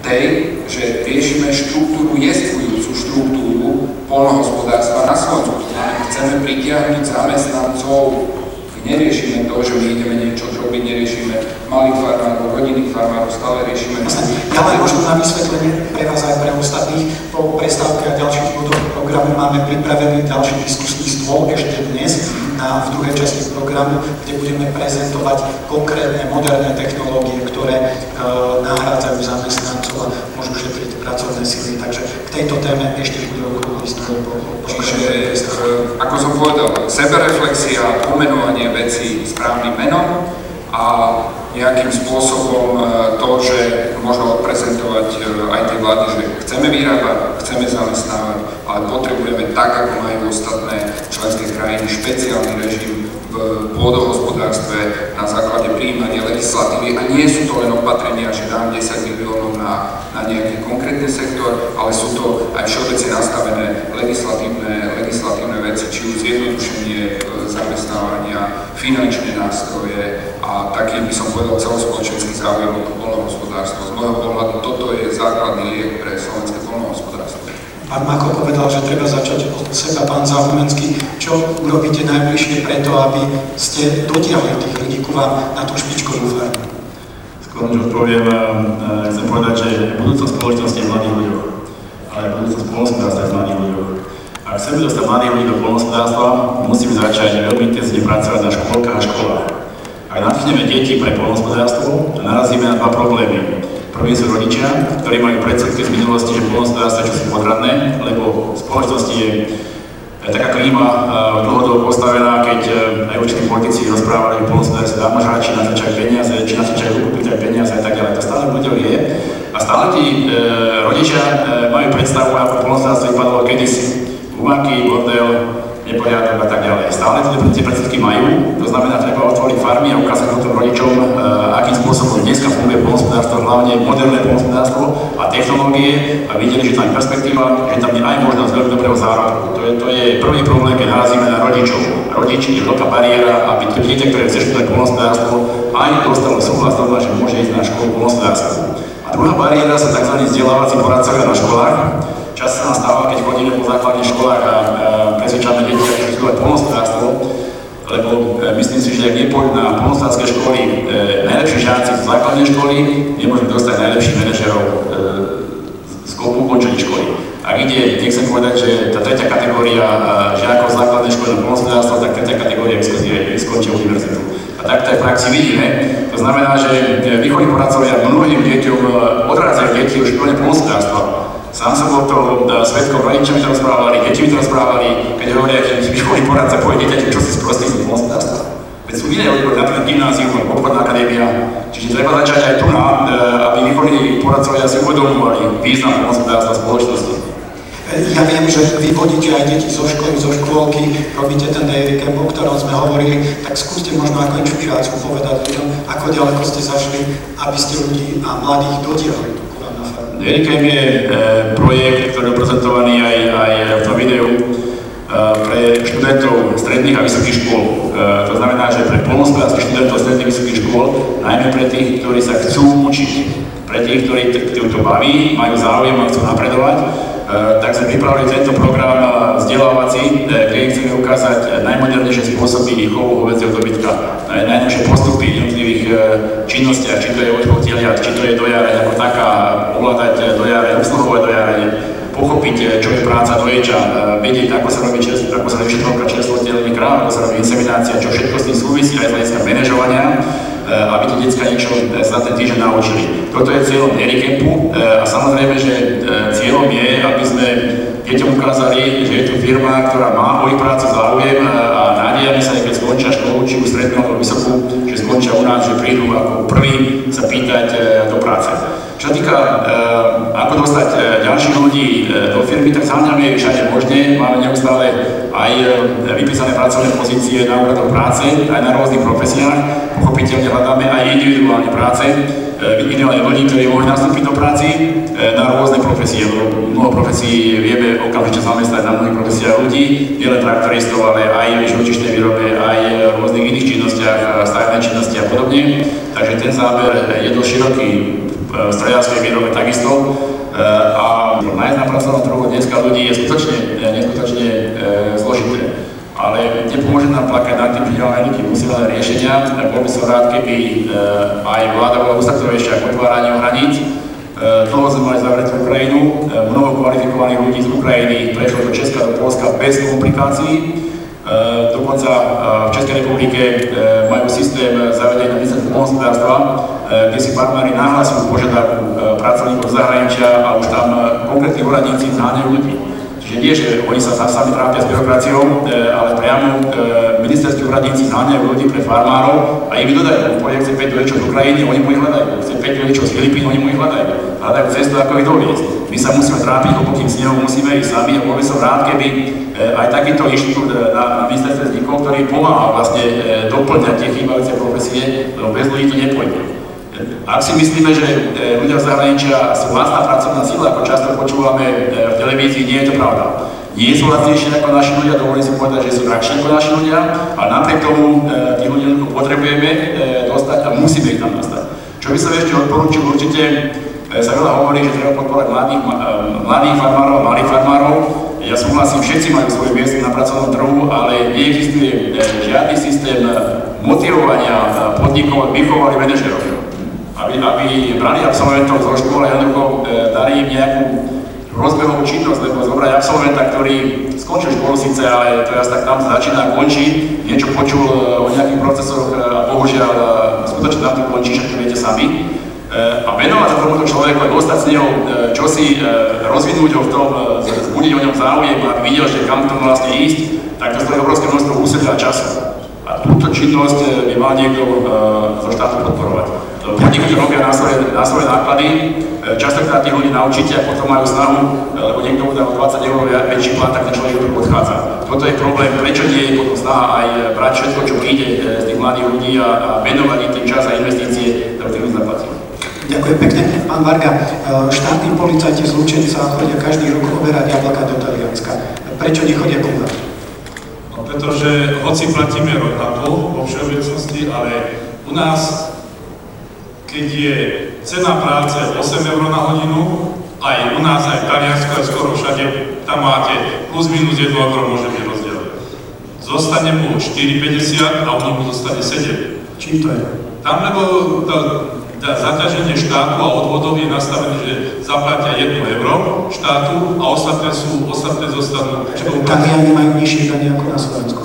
tej, že riešime štruktúru, jestvujúcu štruktúru polnohospodárstva na Slovensku. Chceme pritiahnuť zamestnancov Neriešime to, že my ideme niečo robiť, neriešime malých farmárov, rodinných farmárov, stále riešime... Ja len možno na vysvetlenie pre vás aj pre ostatných. Po prestávke a ďalších bodoch programu máme pripravený ďalší diskusný stôl ešte dnes na, v druhej časti programu, kde budeme prezentovať konkrétne moderné technológie, ktoré e, nahrádzajú zamestnancov a pracovné sily. Takže k tejto téme ešte po, po Čiže, e, ako som povedal, sebereflexia, pomenovanie veci správnym menom a nejakým spôsobom e, to, že možno odprezentovať e, aj tie vlády, že chceme vyrábať, chceme zamestnávať, ale potrebujeme tak, ako majú ostatné členské krajiny, špeciálny režim pôdohospodárstve na základe príjmania legislatívy a nie sú to len opatrenia, že dám 10 miliónov na, na nejaký konkrétny sektor, ale sú to aj všeobecne nastavené legislatívne, legislatívne veci, či už zjednodušenie e, zamestnávania, finančné nástroje a taký by som povedal celospoločenský záujem o polnohospodárstvo. Z môjho pohľadu toto je základný liek pre slovenské polnohospodárstvo. Pán Mako povedal, že treba začať od seba, pán Zahumenský. Čo urobíte najbližšie preto, aby ste dotiahli tých ľudí ku vám na tú špičkovú farmu? Skôr než odpoviem, eh, chcem povedať, že budúcnosť spoločnosti je mladých ľuďoch, ale budúcnosť polnospodárstva je v mladých ľuďoch. Ak chceme dostať mladých ľudí do polnospodárstva, musíme začať veľmi intenzívne pracovať na školkách a školách. Ak natchneme deti pre polnospodárstvo, narazíme na dva problémy. Sú rodičia, ktorí majú predsudky z minulosti, že polnospodárstvo je čosi podradné, lebo v spoločnosti je e, tak ako IMA e, dlhodobo postavená, keď e, aj určití politici rozprávali, že polnospodárstvo dá možná, či nazvečajú peniaze, či nazvečajú vykúpiť aj peniaze a tak ďalej. To stále ľuďom je. A stále tí e, rodičia e, majú predstavu, ako polnospodárstvo vypadalo kedysi. Umaky, bordel, neporiadok a tak ďalej. Stále tie predsudky majú, to znamená, treba otvoriť farmy a ukázať potom rodičom, e, akým spôsobom dneska funguje polnospodárstvo, hlavne moderné polnospodárstvo a technológie a videli, že tam je perspektíva, že tam je aj možnosť veľmi dobrého zárobku. To je, to je prvý problém, keď narazíme na rodičov. Rodiči je veľká bariéra, aby to dieťa, ktoré chce študovať polnospodárstvo, aj dostalo súhlas toho, že môže ísť na školu polnospodárstva. A druhá bariéra sú tzv. vzdelávací poradcovia na školách. Čas sa nám stáva, keď chodíme po základných školách a, a presvedčame deti, ako študovať polnospodárstvo, lebo e, myslím si, že ak nepôjdu na polnospodárske školy e, najlepší žiaci z základnej školy, nemôžeme dostať najlepších manažerov e, z ukončení školy. Ak ide, nechcem povedať, že tá tretia kategória žiakov základnej školy na polnospodárstvo, tak tretia kategória skončí univerzitu. A tak to aj v praxi vidíme. To znamená, že výchovní poradcovia mnohým deťom odrádzajú deti už plne polnospodárstva. Sám som bol to svetkom, rodičia mi rozprávali, deti mi to rozprávali, keď hovoria, že výchovný poradca povie dieťaťu, čo si sprostý z polnospodárstva. Veď sú iné odbory, napríklad gymnázium, obchodná akadémia. Čiže treba začať aj tu na, e, aby východní poradcovia si uvedomovali význam hospodárstva spoločnosti. Ja viem, že vy vodíte aj deti zo školy, zo škôlky, robíte ten dairy camp, o ktorom sme hovorili, tak skúste možno ako inšpiráciu povedať ľuďom, ako ďaleko ste zašli, aby ste ľudí a mladých dodiali tú na farmu. Dairy camp je e, projekt, ktorý je prezentovaný aj, aj v tom videu pre študentov stredných a vysokých škôl. To znamená, že pre polnospodárských študentov stredných a vysokých škôl, najmä pre tých, ktorí sa chcú učiť, pre tých, ktorí to baví, majú záujem a chcú napredovať, tak sme pripravili tento program vzdelávací, kde im chceme ukázať najmodernejšie spôsoby chovu hovedzieho dobytka, najnovšie postupy jednotlivých činnostiach, či to je odchod teliat, či to je dojare ako taká, ovládať dojare, obsluhovať dojare, pochopiť, eh, čo je práca doječa, eh, vedieť, ako sa robí čerstvo, ako sa robí všetko kráv, ako sa robí inseminácia, čo všetko s tým súvisí aj z hľadiska manažovania, eh, aby tie detská niečo za ten týždeň naučili. Toto je cieľom Erikempu a samozrejme, že cieľom je, aby sme deťom ukázali, že je tu firma, ktorá má o ich prácu záujem a nádejame sa, keď skončia školu, či už strednú alebo vysokú, že skončia u nás, že prídu ako prví sa pýtať do práce. Čo týka, e, ako dostať e, ďalších ľudí e, do firmy, tak samozrejme je všade možné. Máme neustále aj vypísané pracovné pozície na úradoch práce, aj na rôznych profesiách. Pochopiteľne hľadáme aj individuálne práce, ideálne ľudí, ktorí môžu nastúpiť do práci na rôzne profesie, mnoho profesí vieme okamžite zamestnať na mnohých profesiách ľudí, nielen traktoristov, ale aj v živočišnej výrobe, aj v rôznych iných činnostiach, stavebnej činnosti a podobne. Takže ten záber je dosť široký v strojárskej výrobe takisto. E, a nájsť na pracovnom trhu dneska ľudí je skutočne, neskutočne e, zložité. Ale nepomôže nám plakať nad tým, že máme ľudí, musíme hľadať riešenia. Bol by som rád, keby e, aj vláda bola ustaktovejšia k otváraniu hraníc. Dlho sme mali zavretú Ukrajinu, mnoho kvalifikovaných ľudí z Ukrajiny prešlo do Česka, do Polska bez komplikácií. Dokonca v Českej republike majú systém zavedenia ministerstva hospodárstva, Eh, kde si partnery nahlasujú požiadavku eh, pracovníkov zahraničia a už tam eh, konkrétni úradníci zháňajú ľudí. Čiže nie, že oni sa sami trápia s byrokraciou, ale priamo ministerskí úradníci zháňajú ľudí pre farmárov a im dodajú. Povie, chce 5 ľudí z Ukrajiny, oni mu ich hľadajú. Chce 5 ľudí z Filipín, oni mu ich hľadajú. Hľadajú cestu, ako ich doviesť. My sa musíme trápiť hlbokým snehom, musíme ísť sami a bol by som rád, keby aj takýto inštitút na, na ministerstve vznikol, ktorý pomáha vlastne doplňať tie chýbajúce profesie, lebo bez ľudí to nepôjde. Ak si myslíme, že e, ľudia z zahraničia sú vlastná pracovná sila, ako často počúvame e, v televízii, nie je to pravda. Nie sú lacnejšie ako naši ľudia, dovolím si povedať, že sú drahšie ako naši ľudia, a napriek tomu e, tých ľudí potrebujeme dostať a musíme ich tam dostať. Čo by som ešte odporúčil, určite sa veľa hovorí, že treba podporovať mladých, mladých farmárov, malých farmárov. Ja súhlasím, všetci majú svoje miesto na pracovnom trhu, ale neexistuje žiadny systém motivovania podnikov, vychovali manažerov aby, aby brali absolventov zo školy jednoducho e, dali im nejakú rozbehovú činnosť, lebo zobrať absolventa, ktorý skončil školu síce, ale to asi tak tam začína a končí, niečo počul e, o nejakých procesoroch e, a bohužiaľ skutočne tam to končí, že to viete sami. A venovať sa tomuto človeku a dostať s neho čosi, rozvinúť ho v tom, zbudiť o ňom záujem, aby videl, že kam to vlastne ísť, tak to stojí obrovské množstvo úsilia a času. A túto činnosť by mal niekto zo štátu podporovať podniky robia na svoje, na svoje náklady, e, častokrát tých ľudí naučíte a potom majú snahu, e, lebo niekto mu dá 20 eur väčší plat, tak ten človek to odchádza. Toto je problém, prečo nie je potom snaha aj e, brať všetko, čo príde z tých mladých ľudí a, a venovať im tým čas a investície, ktoré tým zaplatí. Ďakujem pekne. Pán Varga, štátni policajti z Lučenca chodia každý rok oberať jablka do Talianska. Prečo nechodia ku nám? No, pretože hoci platíme rovnako vo všeobecnosti, ale u nás keď je cena práce 8 eur na hodinu, aj u nás, aj v Taliansku, aj skoro všade, tam máte plus minus 1 eur môžete rozdeliť. Zostane mu 4,50 a u mu zostane 7. Čím to je? Tam, lebo to, zaťaženie štátu a odvodov je nastavené, že zaplatia 1 euro štátu a ostatné sú, ostatné zostanú. Taliani majú nižšie dane ako na Slovensku.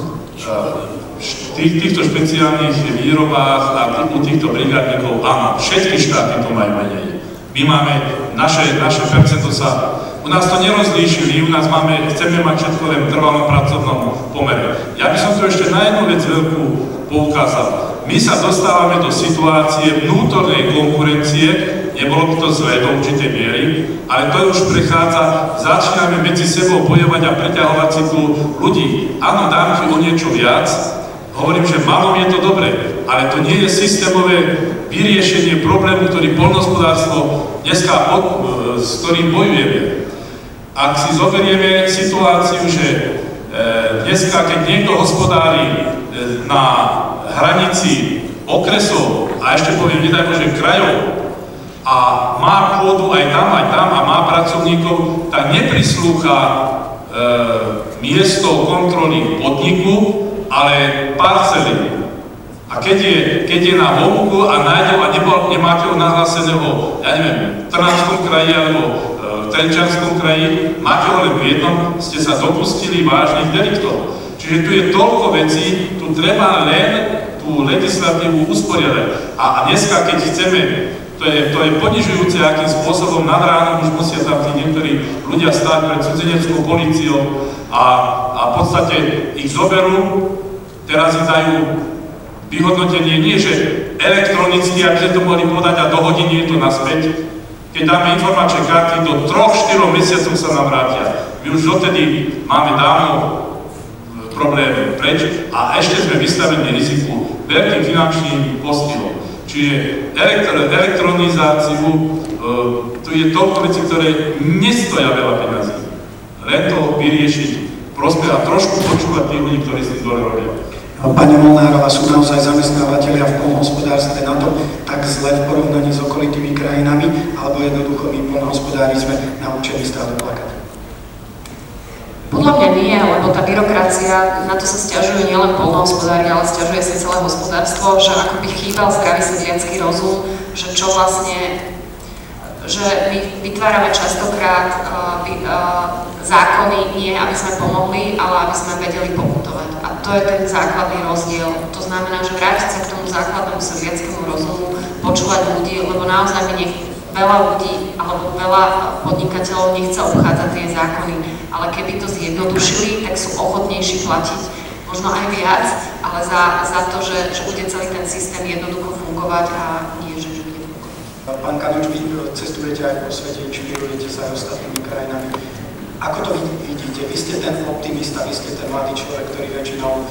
Tých, týchto špeciálnych výrobách a u týchto brigádnikov, áno, všetky štáty to majú menej. My máme, naše, naše percento sa, u nás to nerozlíšili, u nás máme, chceme mať všetko len v trvalom pracovnom pomere. Ja by som tu ešte na jednu vec veľkú poukázal. My sa dostávame do situácie vnútornej konkurencie, nebolo by to zlé do určitej miery, ale to už prechádza, začíname medzi sebou bojovať a preťahovať si tu ľudí. Áno, dám ti o niečo viac, hovorím, že malom je to dobre, ale to nie je systémové vyriešenie problému, ktorý polnospodárstvo dneska, pod, s ktorým bojujeme. Ak si zoberieme situáciu, že e, dneska, keď niekto hospodári e, na hranici okresov a ešte poviem, nedaj Bože, krajov, a má pôdu aj tam, aj tam a má pracovníkov, tak neprislúcha e, miesto kontroly podniku, ale parcely. A keď je, keď je na vonku a nájde a nebol, nemáte ho nahláseného, ja neviem, v Trnavskom kraji alebo e, v Trenčanskom kraji, máte ho len v jednom, ste sa dopustili vážnych deliktov. Čiže tu je toľko vecí, tu treba len tú legislatívu usporiadať. A, a dneska, keď chceme to je, to je ponižujúce, akým spôsobom nad ránom už musia tam tí niektorí ľudia stáť pred cudzineckou políciou a, a v podstate ich zoberú, teraz ich dajú vyhodnotenie nie, že elektronicky, aby sme to mohli podať a do hodiny je to naspäť. Keď dáme informačné karty, do 3-4 mesiacov sa nám vrátia. My už dotedy máme dávno problém preč a ešte sme vystavení riziku veľkým finančným postihom. Čiže elektro, elektronizáciu, e, tu je toľko vecí, ktoré nestoja veľa peniazí. Len to vyriešiť, prospech a trošku počúvať tých ľudí, ktorí si dole robia. Pani Molnárová, sú naozaj zamestnávateľia v polnohospodárstve na to tak zle v porovnaní s okolitými krajinami, alebo jednoducho my polnohospodári sme naučení stále plakať? Podľa mňa nie, lebo tá byrokracia, na to sa stiažujú nielen polnohospodári, ale stiažuje sa celé hospodárstvo, že ako by chýbal zdravý sedliacký rozum, že čo vlastne, že my vytvárame častokrát uh, uh, zákony nie, aby sme pomohli, ale aby sme vedeli pokutovať. A to je ten základný rozdiel. To znamená, že vrátiť sa k tomu základnému sedliackému rozumu, počúvať ľudí, lebo naozaj mi nech veľa ľudí alebo veľa podnikateľov nechce obchádzať tie zákony, ale keby to zjednodušili, tak sú ochotnejší platiť možno aj viac, ale za, za to, že, že bude celý ten systém jednoducho fungovať a nie, že, že bude fungovať. Pán Kanuč, vy cestujete aj po svete, inšpirujete sa aj ostatnými krajinami. Ako to vidíte? Vy ste ten optimista, vy ste ten mladý človek, ktorý väčšinou e,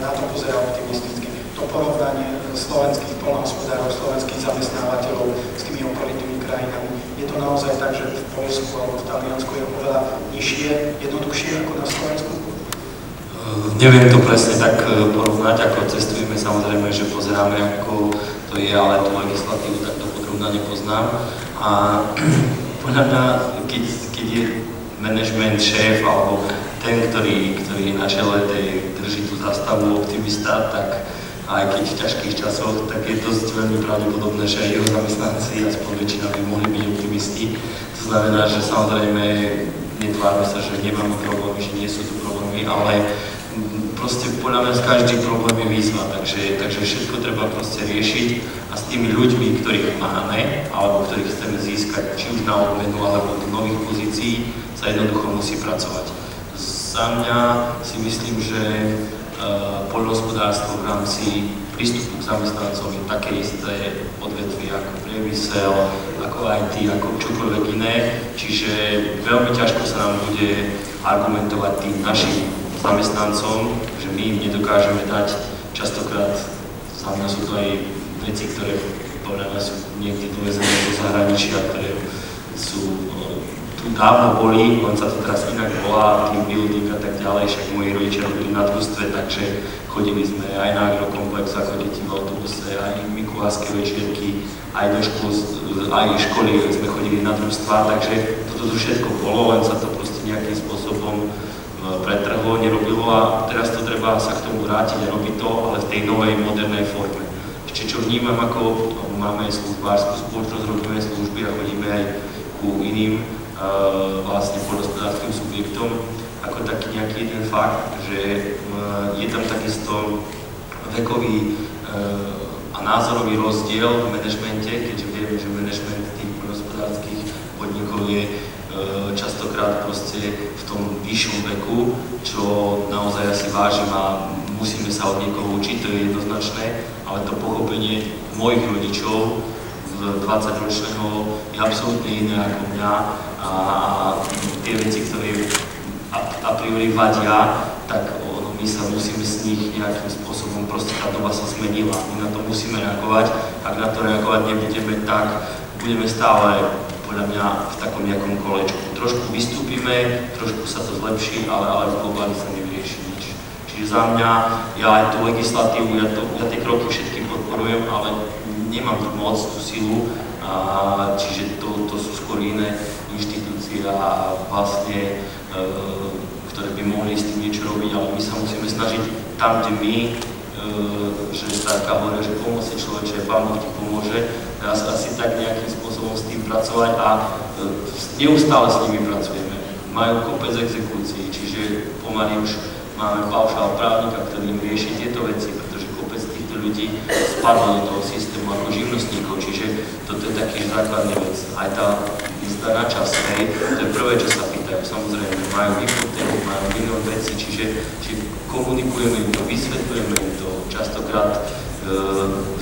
na to pozerá optimisticky. To porovnanie slovenských polnohospodárov, slovenských zamestnávateľov s tými okolitými krajinami. Je to naozaj tak, že v Polsku alebo v Taliansku je oveľa nižšie, jednoduchšie ako na Slovensku? Neviem to presne tak e, porovnať, ako cestujeme, samozrejme, že pozeráme, ako to je, ale tú legislatívu takto podrobne nepoznám. A podľa mňa, keď, keď je management, šéf alebo ten, ktorý, ktorý je na čele, tej, drží tú zastavu optimista, tak aj keď v ťažkých časoch, tak je dosť veľmi pravdepodobné, že aj jeho zamestnanci, aspoň väčšina by mohli byť optimisti. To znamená, že samozrejme netvárme sa, že nemáme problémy, že nie sú tu problémy, ale proste podľa mňa každý problém je výzva, takže, takže všetko treba proste riešiť a s tými ľuďmi, ktorých máme, alebo ktorých chceme získať, či už na odmenu, alebo do nových pozícií, sa jednoducho musí pracovať. Za mňa si myslím, že poľnohospodárstvo v rámci prístupu k zamestnancom je také isté odvetvie ako priemysel, ako IT, ako čokoľvek iné. Čiže veľmi ťažko sa nám bude argumentovať tým našim zamestnancom, že my im nedokážeme dať častokrát, za mňa sú to aj veci, ktoré podľa mňa sú niekde dovezené do zahraničia, ktoré sú tu dávno boli, len sa to teraz inak volá, team building a tak ďalej, však moji rodičia robili na družstve, takže chodili sme aj na agrokomplex ako deti v autobuse, aj Mikulášske večierky, aj do škôl, aj školy sme chodili na družstva, takže toto tu všetko bolo, len sa to proste nejakým spôsobom e, pretrhlo, nerobilo a teraz to treba sa k tomu vrátiť a robiť to, ale v tej novej modernej forme. Ešte čo vnímam ako máme službárskú spoločnosť, robíme služby a chodíme aj ku iným vlastne podhospodárským subjektom, ako taký nejaký jeden fakt, že uh, je tam takisto vekový uh, a názorový rozdiel v manažmente, keďže vieme, že manažment tých podhospodárských podnikov je častokrát proste v tom vyššom veku, čo naozaj asi vážim a musíme sa od niekoho učiť, to je jednoznačné, ale to pochopenie mojich rodičov z 20-ročného je absolútne iné ako mňa a tie veci, ktoré a, priori vadia, tak ono, my sa musíme z nich nejakým spôsobom, proste tá doba sa zmenila, my na to musíme reagovať, ak na to reagovať nebudeme, tak budeme stále podľa mňa v takom nejakom kolečku. Trošku vystúpime, trošku sa to zlepší, ale, ale v globáli sa nevyrieši nič. Čiže za mňa, ja aj tú legislatívu, ja, to, ja tie kroky všetky podporujem, ale nemám tu moc, tú silu, a, čiže to, to sú skôr iné inštitúcie a vlastne, e, ktoré by mohli s tým niečo robiť, ale my sa musíme snažiť tam, kde my, e, že starka hovorí, že pomôcť človeče, Pán Boh ti pomôže, teraz asi tak nejakým spôsobom s tým pracovať a e, neustále s nimi pracujeme. Majú kopec exekúcií, čiže pomaly už máme paušál právnika, ktorý im rieši tieto veci, ľudí spadlo do toho systému ako živnostníkov, čiže toto je taký základný vec. Aj tá mzda na čas, hej, to je prvé, čo sa pýtajú. Samozrejme, majú hypotéku, majú milión veci, čiže, čiže komunikujeme im to, vysvetľujeme im to, častokrát e,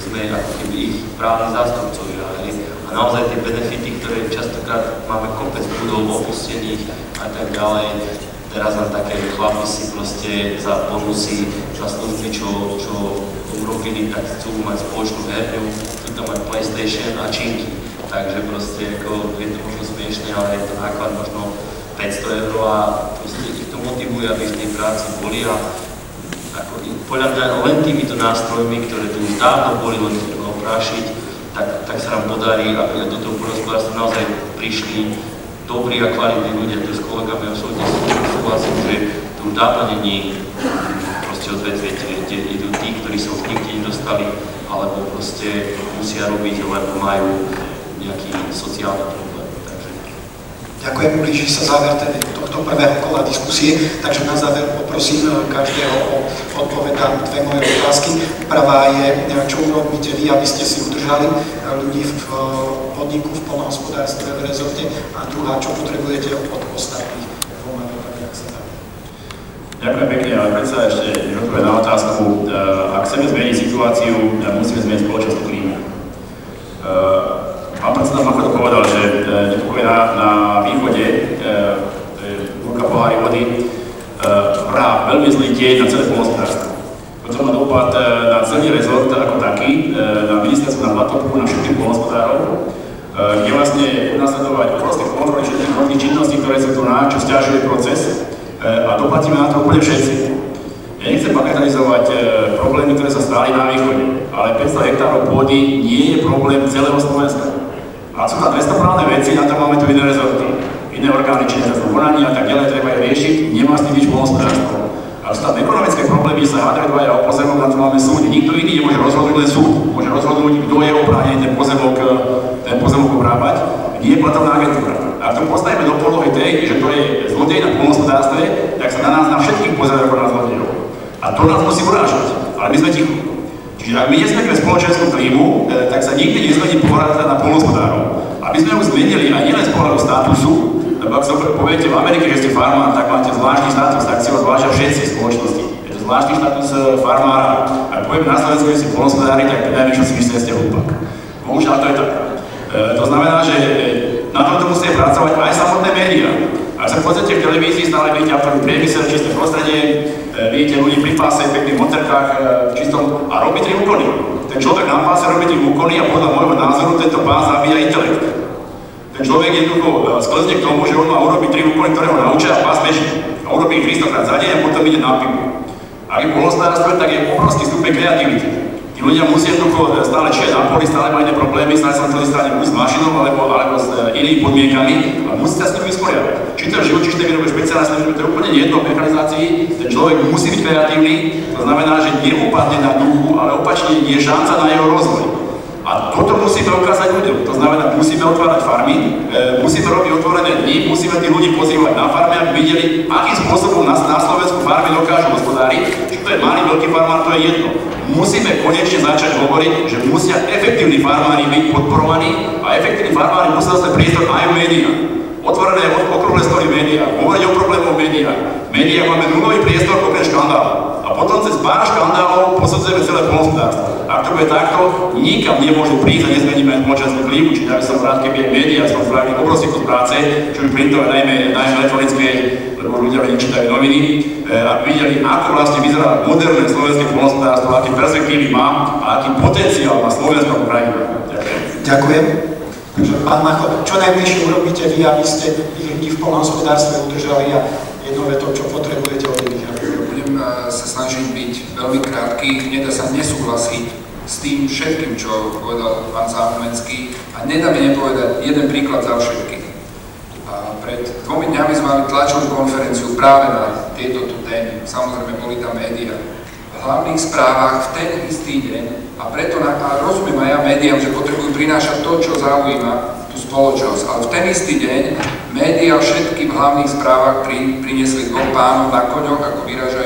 sme ako keby ich právni zástupcovia, hej, a naozaj tie benefity, ktoré častokrát máme kopec budov opustených a tak ďalej, teraz na také chlapi si proste za bonusy, služby, čo, čo urobili, tak chcú mať spoločnú herňu, chcú tam mať PlayStation a činky. Takže proste ako, je to možno smiešne, ale je to náklad možno 500 eur a proste ich to motivuje, aby v tej práci boli a ako, podľa mňa len týmito nástrojmi, ktoré tu už dávno boli, len treba oprášiť, tak, tak sa nám podarí, aby do toho polospodárstva naozaj prišli dobrí a kvalitní ľudia. Tu s kolegami absolútne súhlasím, že tu dávno není proste odvetvie, kde idú tí, ktorí sa už nikde nedostali, alebo proste musia robiť, lebo majú nejaký sociálny problém. Takže... Ďakujem, blíži sa záver tohto prvého kola diskusie, takže na záver poprosím eh, každého o odpoveď na dve moje otázky. Prvá je, eh, čo urobíte vy, aby ste si udržali eh, ľudí v podniku, v polnohospodárstve, v rezorte a druhá, čo potrebujete od ostatných. Ďakujem pekne, ale predsa ešte odpoved na otázku. E, ak chceme zmeniť situáciu, e, musíme zmeniť spoločnosť klímu. E, pán predseda Machodo povedal, že nepokoj na, východe, to je ruka pohári vody, hrá veľmi zlý tieň na celé polnospodárstvo. Toto má dopad na celý rezort ako taký, na ministerstvo, na platopu, na všetkých polnospodárov, kde vlastne nasledovať obrovské kontroly všetkých činností, ktoré sú tu na, čo stiažuje proces a doplatíme na to úplne všetci. Ja nechcem bagatelizovať e, problémy, ktoré sa stali na východe, ale 500 hektárov pôdy nie je problém celého Slovenska. A sú tam trestnoprávne veci, na to máme tu iné rezorty, iné orgány činné za konaní a tak ďalej, treba je riešiť, nemá s tým nič polnospodárstvo. Ale sú tam ekonomické problémy, sa hádajú dvaja o pozemok, na to máme súdy. Nikto iný nemôže rozhodnúť len súd. Môže rozhodnúť, kto je oprávnený ten pozemok, e, ten pozemok obrábať, nie je platovná agentúra. Ak to postavíme do polohy tej, že to je zlodej na polnospodárstve, tak sa na nás na všetkých pozerajú ako na zlodejov. A to nás musí urážať. Ale my sme ticho. Čiže ak my nezmeníme spoločenskú klímu, e, tak sa nikdy nezmení pohľad na polnospodárov. Aby sme ju zmenili aj nielen z pohľadu statusu, lebo ak sa poviete v Amerike, že ste farmár, tak máte zvláštny status, tak si ho zvlášťa všetci spoločnosti. To zvláštny status e, farmára. Ak poviem na Slovensku, že si polnospodári, tak neviem, čo si myslíte, ste hlúpak. Bohužiaľ to je tak. E, to znamená, že na tomto musia pracovať aj samotné médiá. Ak sa pozrite v televízii, stále vidíte autorný priemysel, čisté prostredie, e, vidíte ľudí pri páse, pekných motorkách, e, čistom a robí tri úkony. Ten človek na páse robí tri úkony a podľa môjho názoru tento pás zabíja intelekt. Ten človek jednoducho e, sklzne k tomu, že on má urobiť tri úkony, ktoré ho naučia a pás beží. A urobí ich 300 krát za deň a potom ide na pivu. Ak je polnospodárstvo, tak je obrovský stupeň kreativity ľudia musia jednoducho stále čiať na poli, stále majú problémy, stále sa museli stať s mašinou alebo, alebo s e, inými podmienkami a musí sa s tým vysporiadať. Či to je živočíšne výrobe špeciálne výrobe, to je úplne jedno v mechanizácii, ten človek musí byť kreatívny, to znamená, že neupadne na duchu, ale opačne je šanca na jeho rozvoj. A toto musíme ukázať ľuďom. To znamená, musíme otvárať farmy, e, musíme robiť otvorené dni, musíme tých ľudí pozývať na farmy, aby videli, akým spôsobom na, na Slovensku farmy dokážu hospodáriť. Či to je malý, veľký farmár, to je jedno. Musíme konečne začať hovoriť, že musia efektívni farmári byť podporovaní a efektívni farmári musia zase priestor aj v médiách. Otvorené okrúhle stoly médiá, hovoriť o problémoch médiá. Médiá máme nulový priestor okrem škandálu. Potom cez pár škandálov posudzujeme celé polnospodárstvo. Ak to bude takto, nikam nemôžu prísť a nezmeníme spoločenskú klímu, čiže ja by som rád, keby aj médiá som spravili obrovský kus práce, čo by printové najmä, najmä elektronické, lebo ľudia nečítajú noviny, e, aby videli, ako vlastne vyzerá moderné slovenské polnospodárstvo, aké perspektívy má a aký potenciál má slovenská krajina. Ďakujem. Ďakujem. Pán Macho, čo najbližšie urobíte vy, aby ste ich v polnohospodárstve udržali a jednou vetou, čo potrebujete od nich? Budem eh, sa snažiť byť veľmi krátky. Nedá sa nesúhlasiť s tým všetkým, čo povedal pán Záhumenský a nedá mi nepovedať jeden príklad za všetkých. A pred dvomi dňami sme mali tlačovú konferenciu práve na tieto tu témy. Samozrejme, boli tam médiá. V hlavných správach v ten istý deň a preto na, a rozumiem aj ja médiám, že potrebujú prinášať to, čo zaujíma tú spoločnosť. Ale v ten istý deň médiá všetky v hlavných správach pri, priniesli dvoch pánov na koňoch, ako vyražajú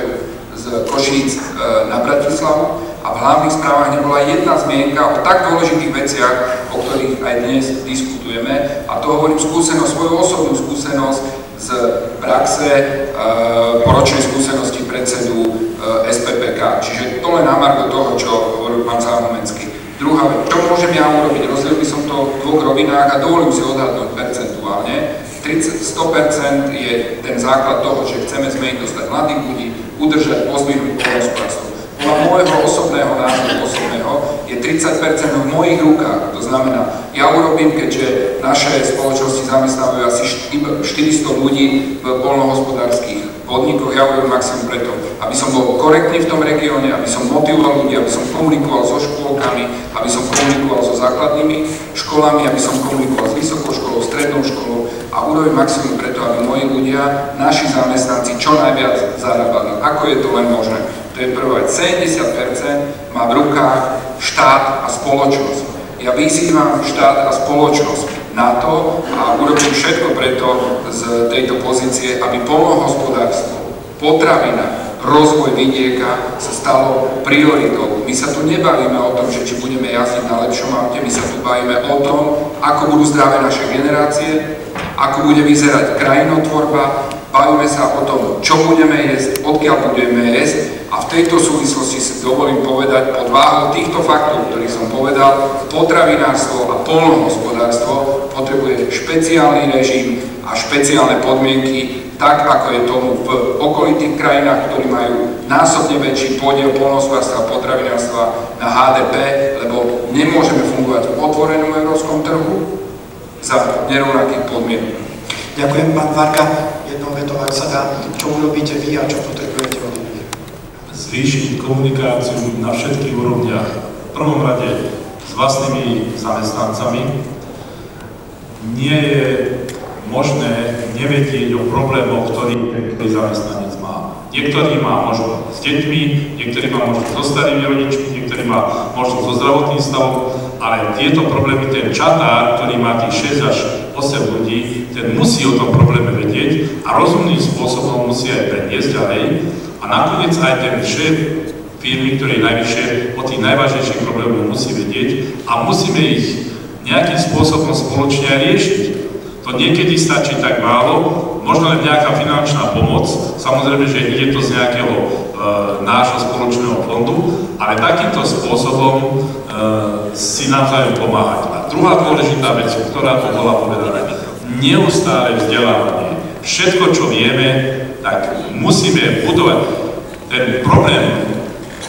z Košíc e, na Bratislavu a v hlavných správach nebola jedna zmienka o tak dôležitých veciach, o ktorých aj dnes diskutujeme. A to hovorím skúsenosť, svoju osobnú skúsenosť z praxe, e, poročnej skúsenosti predsedu e, SPPK. Čiže to len na margo toho, čo hovoril pán Záhumenský. Druhá vec, čo môžem ja urobiť? Rozdiel by som to v dvoch rovinách a dovolím si odhadnúť percentuálne. 30, 100% je ten základ toho, že chceme zmeniť, dostať mladých ľudí, udržať, pozdvihnúť poľnohospodárstvo. Podľa môjho osobného názoru, osobného, je 30% v mojich rukách. To znamená, ja urobím, keďže naše spoločnosti zamestnávajú asi 400 ľudí v polnohospodárských podnikoch, ja urobím maximum preto, aby som bol korektný v tom regióne, aby som motivoval ľudí, aby som komunikoval so škôlkami, aby som komunikoval so základnými školami, aby som komunikoval s vysokou školou, strednou školou a urobím maximum preto, aby moji ľudia, naši zamestnanci čo najviac zarábali. Ako je to len možné? To je prvá vec. 70% má v rukách štát a spoločnosť. Ja vyzývam štát a spoločnosť na to a urobím všetko preto z tejto pozície, aby polnohospodárstvo, potravina, rozvoj vidieka sa stalo prioritou. My sa tu nebavíme o tom, že či budeme jazdiť na lepšom aute, my sa tu bavíme o tom, ako budú zdravé naše generácie, ako bude vyzerať krajinotvorba, bavíme sa o tom, čo budeme jesť, odkiaľ budeme jesť a v tejto súvislosti si dovolím povedať pod váhou týchto faktov, ktorých som povedal, potravinárstvo a polnohospodárstvo potrebuje špeciálny režim a špeciálne podmienky, tak ako je tomu v okolitých krajinách, ktorí majú násobne väčší podiel polnohospodárstva a potravinárstva na HDP, lebo nemôžeme fungovať v otvorenom európskom trhu za nerovnakých podmienok. Ďakujem, pán Varga. Jednou vetou, ak sa dá, čo urobíte vy a čo potrebujete od zvýšiť komunikáciu na všetkých úrovniach. V prvom rade s vlastnými zamestnancami. Nie je možné nevedieť o problémoch, ktorý zamestnanec má. Niektorý má možno s deťmi, niektorý má možno so starými rodičmi, niektorý má možno so zdravotným stavom, ale tieto problémy, ten čatár, ktorý má tých 6 až 8 ľudí, ten musí o tom probléme vedieť a rozumným spôsobom musí aj preniesť ďalej a nakoniec aj ten šéf firmy, ktorý je najvyššie, o tých najvážnejších problémoch musí vedieť a musíme ich nejakým spôsobom spoločne aj riešiť. To niekedy stačí tak málo, možno len nejaká finančná pomoc, samozrejme, že ide to z nejakého e, nášho spoločného fondu, ale takýmto spôsobom e, si navzájom pomáhať. A druhá dôležitá vec, ktorá to bola povedaná, neustále vzdelávanie. Všetko, čo vieme, tak musíme budovať ten problém,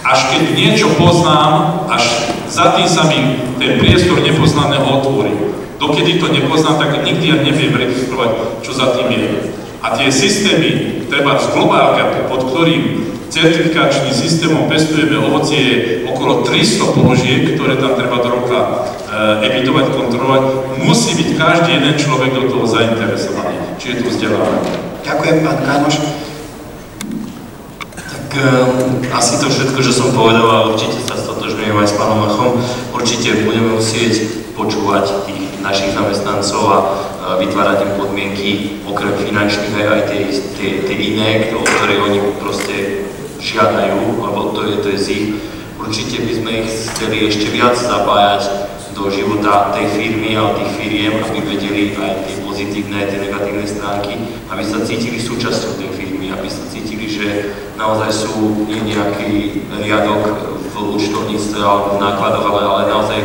až keď niečo poznám, až za tým sa mi ten priestor nepoznaného otvorí. Dokedy to nepoznám, tak nikdy ja neviem registrovať, čo za tým je. A tie systémy, treba z globálka, pod ktorým certifikačným systémom pestujeme ovocie, je okolo 300 položiek, ktoré tam treba do roka e, evitovať, kontrolovať. Musí byť každý jeden človek do toho zainteresovaný, či je to vzdelávanie. Ďakujem, pán Kánoš. Tak e, asi to všetko, čo som povedal, a určite sa stotožňujem aj s pánom Machom, určite budeme musieť počúvať tých našich zamestnancov a vytvárať im podmienky okrem finančných aj, aj tie, tie, tie iné, o ktoré oni proste žiadajú, alebo to je, to je z ich. Určite by sme ich chceli ešte viac zapájať do života tej firmy a tých firiem, aby vedeli aj tie pozitívne, tie negatívne stránky, aby sa cítili súčasťou tej firmy, aby sa cítili, že naozaj sú nie nejaký riadok v účtovníctve alebo v nákladoch, ale, ale naozaj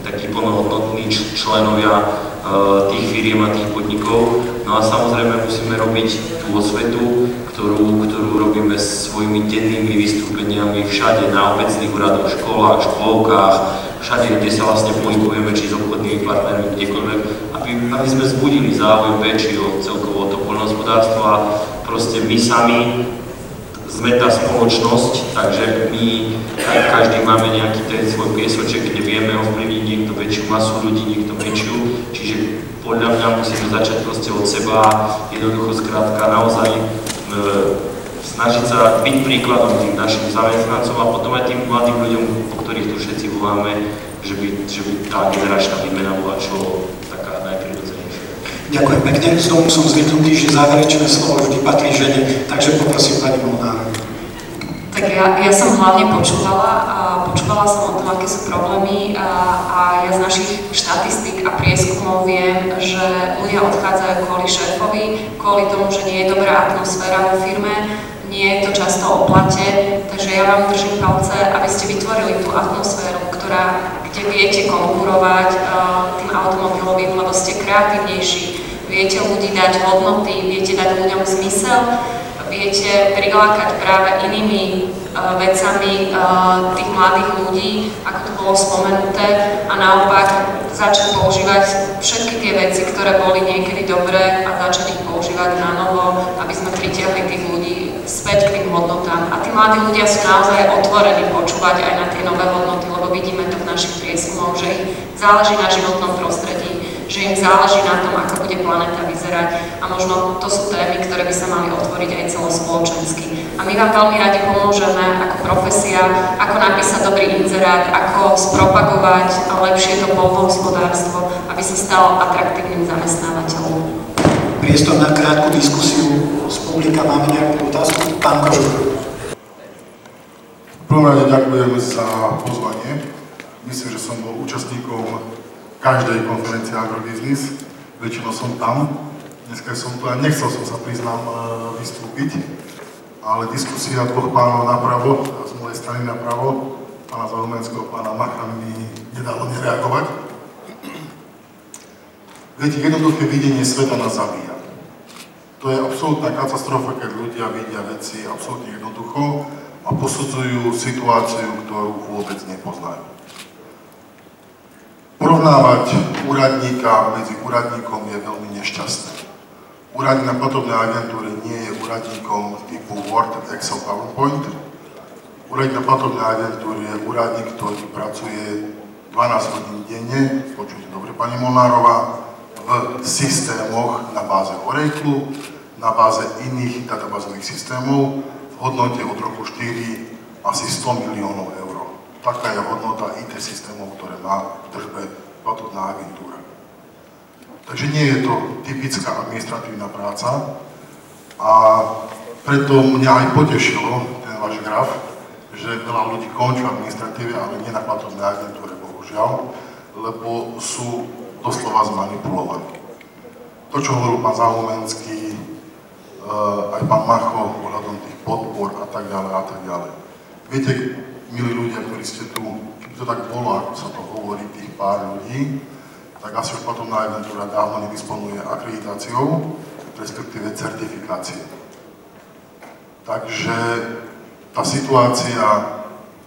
takí plnohodnotní členovia uh, tých firiem a tých podnikov. No a samozrejme musíme robiť tú osvetu, ktorú, ktorú robíme svojimi dennými vystúpeniami všade na obecných úradoch, školách, školkách, všade, kde sa vlastne pohybujeme, či s obchodnými partnermi, kdekoľvek, aby, aby sme zbudili záujem väčší o celkovo to poľnohospodárstvo a proste my sami sme tá spoločnosť, takže my každý máme nejaký ten svoj piesoček, kde vieme ovplyvniť niekto väčšiu masu ľudí, niekto väčšiu, čiže podľa mňa musíme začať proste od seba, jednoducho skrátka naozaj e, snažiť sa byť príkladom tým našim zamestnancom a potom aj tým mladým ľuďom, po ktorých tu všetci voláme, že by, že by tá generačná výmena bola čo taká najprirodzenejšia. Ďakujem pekne. Z tomu som zvyknutý, že záverečné slovo vždy patrí žene, takže poprosím pani Molnára. Tak ja, ja som hlavne počúvala a počúvala som o tom, aké sú problémy a, a ja z našich štatistík a prieskumov viem, že ľudia odchádzajú kvôli šéfovi, kvôli tomu, že nie je dobrá atmosféra vo firme, je to často o plate, takže ja vám držím palce, aby ste vytvorili tú atmosféru, ktorá, kde viete konkurovať uh, tým automobilovým, lebo ste kreatívnejší, viete ľudí dať hodnoty, viete dať ľuďom zmysel, viete prilákať práve inými uh, vecami uh, tých mladých ľudí, ako to bolo spomenuté, a naopak začať používať všetky tie veci, ktoré boli niekedy dobré a začať ich používať na novo, aby sme pritiahli tých ľudí späť k tým hodnotám. A tí mladí ľudia sú naozaj otvorení počúvať aj na tie nové hodnoty, lebo vidíme to v našich prieskumoch, že im záleží na životnom prostredí, že im záleží na tom, ako bude planéta vyzerať a možno to sú témy, ktoré by sa mali otvoriť aj celospoločensky. A my vám veľmi radi pomôžeme ako profesia, ako napísať dobrý inzerát, ako spropagovať lepšie to polnohospodárstvo, aby sa stalo atraktívnym zamestnávateľom priestor na krátku diskusiu z publika. Máme nejakú otázku? Pán Kožuk. V prvom rade ďakujem za pozvanie. Myslím, že som bol účastníkom každej konferencie Agrobiznis. Väčšinou som tam. Dneska som tu a nechcel som sa priznám e, vystúpiť, ale diskusia dvoch pánov napravo, z mojej strany napravo, pána Zahumenského, pána Macha mi nedalo nereagovať. Viete, jednoduché videnie sveta nás zabíja. To je absolútna katastrofa, keď ľudia vidia veci absolútne jednoducho a posudzujú situáciu, ktorú vôbec nepoznajú. Porovnávať úradníka medzi úradníkom je veľmi nešťastné. Úradník na platobnej agentúre nie je úradníkom typu Word, Excel, PowerPoint. Úradník na platobnej agentúre je úradník, ktorý pracuje 12 hodín denne, počujte dobre pani Molnárová, v systémoch na báze Oracle, na báze iných databázových systémov v hodnote od roku 4 asi 100 miliónov eur. Taká je hodnota IT systémov, ktoré má v držbe platobná agentúra. Takže nie je to typická administratívna práca a preto mňa aj potešilo ten váš graf, že veľa ľudí končí v administratíve, ale nie na platobnej agentúre, bohužiaľ, lebo sú doslova zmanipulovaní. To, čo hovoril pán Zahumenský, uh, aj pán Macho, ohľadom tých podpor a tak ďalej a tak ďalej. Viete, milí ľudia, ktorí ste tu, keby to tak bolo, ako sa to hovorí, tých pár ľudí, tak asi už potom na agentúra dávno nedisponuje akreditáciou, respektíve certifikácie. Takže tá situácia,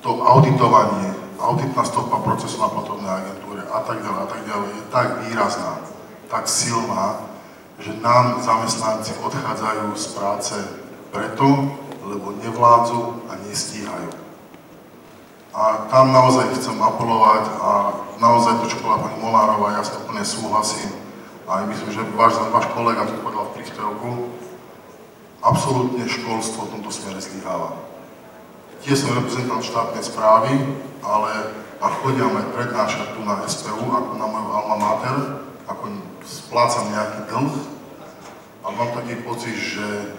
to auditovanie, auditná stopa procesu na platobnej agentúre a tak ďalej a tak ďalej je tak výrazná, tak silná, že nám zamestnanci odchádzajú z práce preto, lebo nevládzu a nestíhajú. A tam naozaj chcem apelovať a naozaj to, čo bola pani Molárová, ja sa úplne súhlasím. A myslím, že váš, váš kolega to povedal v príspevku, absolútne školstvo v tomto smere zlyháva. tiež som reprezentant štátnej správy, ale a chodím aj prednášať tu na SPU, ako na moju alma mater, ako splácam nejaký dlh. A mám taký pocit, že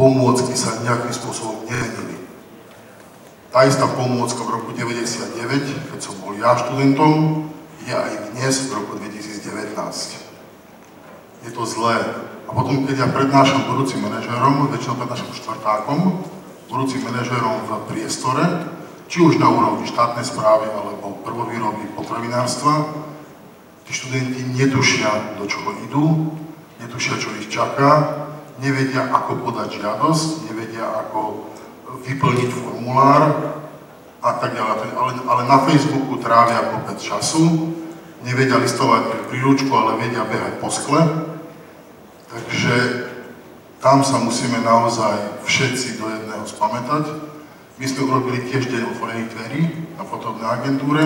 pomôcky sa nejakým spôsobom nemenili. Tá istá pomôcka v roku 99, keď som bol ja študentom, je aj dnes v roku 2019. Je to zlé. A potom, keď ja prednášam budúcim manažérom, väčšinou prednášam štvrtákom, budúcim manažérom v priestore, či už na úrovni štátnej správy alebo prvovýroby potravinárstva, tí študenti netušia, do čoho idú, netušia, čo ich čaká, nevedia, ako podať žiadosť, nevedia, ako vyplniť formulár a tak ďalej. Ale, ale na Facebooku trávia kopec času, nevedia listovať príručku, ale vedia behať po skle. Takže tam sa musíme naozaj všetci do jedného spamätať my sme urobili tiež deň otvorených dverí na fotovnej agentúre,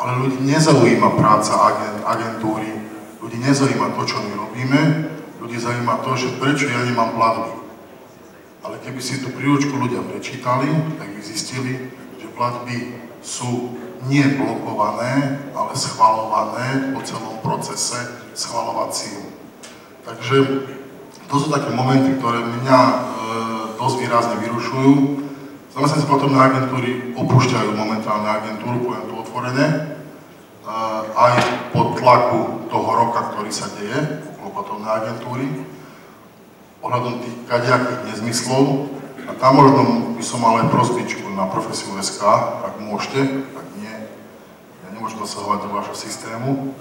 ale ľudí nezaujíma práca agentúry, ľudí nezaujíma to, čo my robíme, ľudí zaujíma to, že prečo ja nemám platby. Ale keby si tú príručku ľudia prečítali, tak by zistili, že platby sú nie blokované, ale schvalované po celom procese schvalovacím. Takže to sú také momenty, ktoré mňa e, dosť výrazne vyrušujú Zamestnanci platobné agentúry opúšťajú momentálne agentúru, poviem to otvorené, aj pod tlaku toho roka, ktorý sa deje okolo platobnej agentúry, ohľadom tých kadejakých nezmyslov. A tam možno by som mal aj prosbičku na profesiu SK, ak môžete, ak nie, ja nemôžem zasahovať do vášho systému,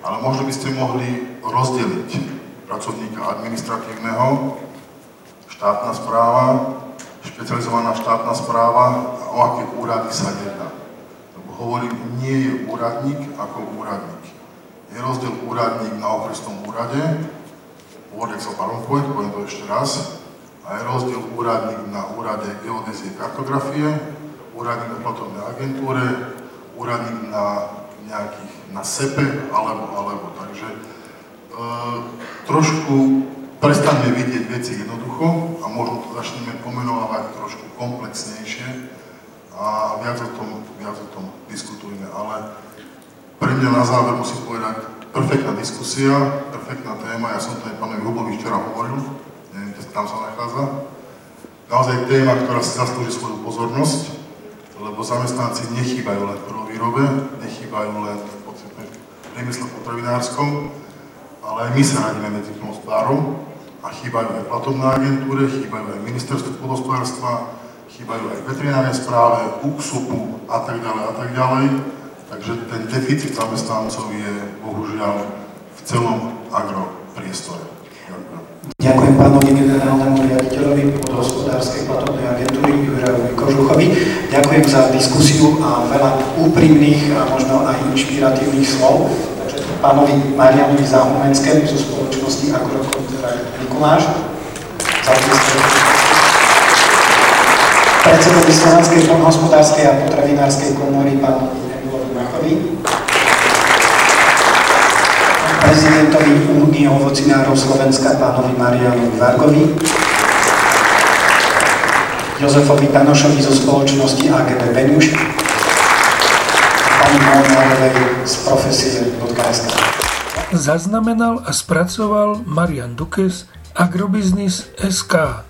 ale možno by ste mohli rozdeliť pracovníka administratívneho, štátna správa, špecializovaná štátna správa a o aké úrady sa jedná. Lebo hovorím, nie je úradník ako úradník. Je rozdiel úradník na okresnom úrade, Word Excel PowerPoint, poviem to ešte raz, a je rozdiel úradník na úrade geodézie kartografie, úradník na platobnej agentúre, úradník na nejakých, na SEPE, alebo, alebo. Takže e, trošku prestaňme vidieť veci jednoducho a možno to začneme pomenovať trošku komplexnejšie a viac o tom, viac o tom diskutujme. Ale pre mňa na záver musím povedať, perfektná diskusia, perfektná téma, ja som to aj pánovi Hubovi včera hovoril, neviem, kde tam sa nachádza. Naozaj téma, ktorá si zaslúži svoju pozornosť, lebo zamestnanci nechýbajú len v prvovýrobe, nechýbajú len v podstate priemysle potravinárskom, ale aj my sa radíme medzi plnospodárom a chýbajú aj platobné agentúre, chýbajú aj ministerstvo podospodárstva, chýbajú aj veterinárnej správe, UKSUPu a tak ďalej a tak ďalej. Takže ten deficit zamestnancov je bohužiaľ v celom agropriestore. Ďakujem. Ďakujem pánovi generálnemu riaditeľovi podhospodárskej platobnej agentúry Jurajovi Kožuchovi. Ďakujem za diskusiu a veľa úprimných a možno aj inšpiratívnych slov. Takže pánovi Marianovi Zahumenskému zo spoločnosti Agrokon Mikuláš. Predsedovi Slovenskej poľnohospodárskej a potravinárskej komory pánovi Emilovi Machovi. Prezidentovi Únie ovocinárov Slovenska pánovi Marianovi Vargovi. Jozefovi Panošovi zo spoločnosti AGB Beňuš a pani Molnárovej z profesie.sk. Zaznamenal a spracoval Marian Dukes Agrobiznis SK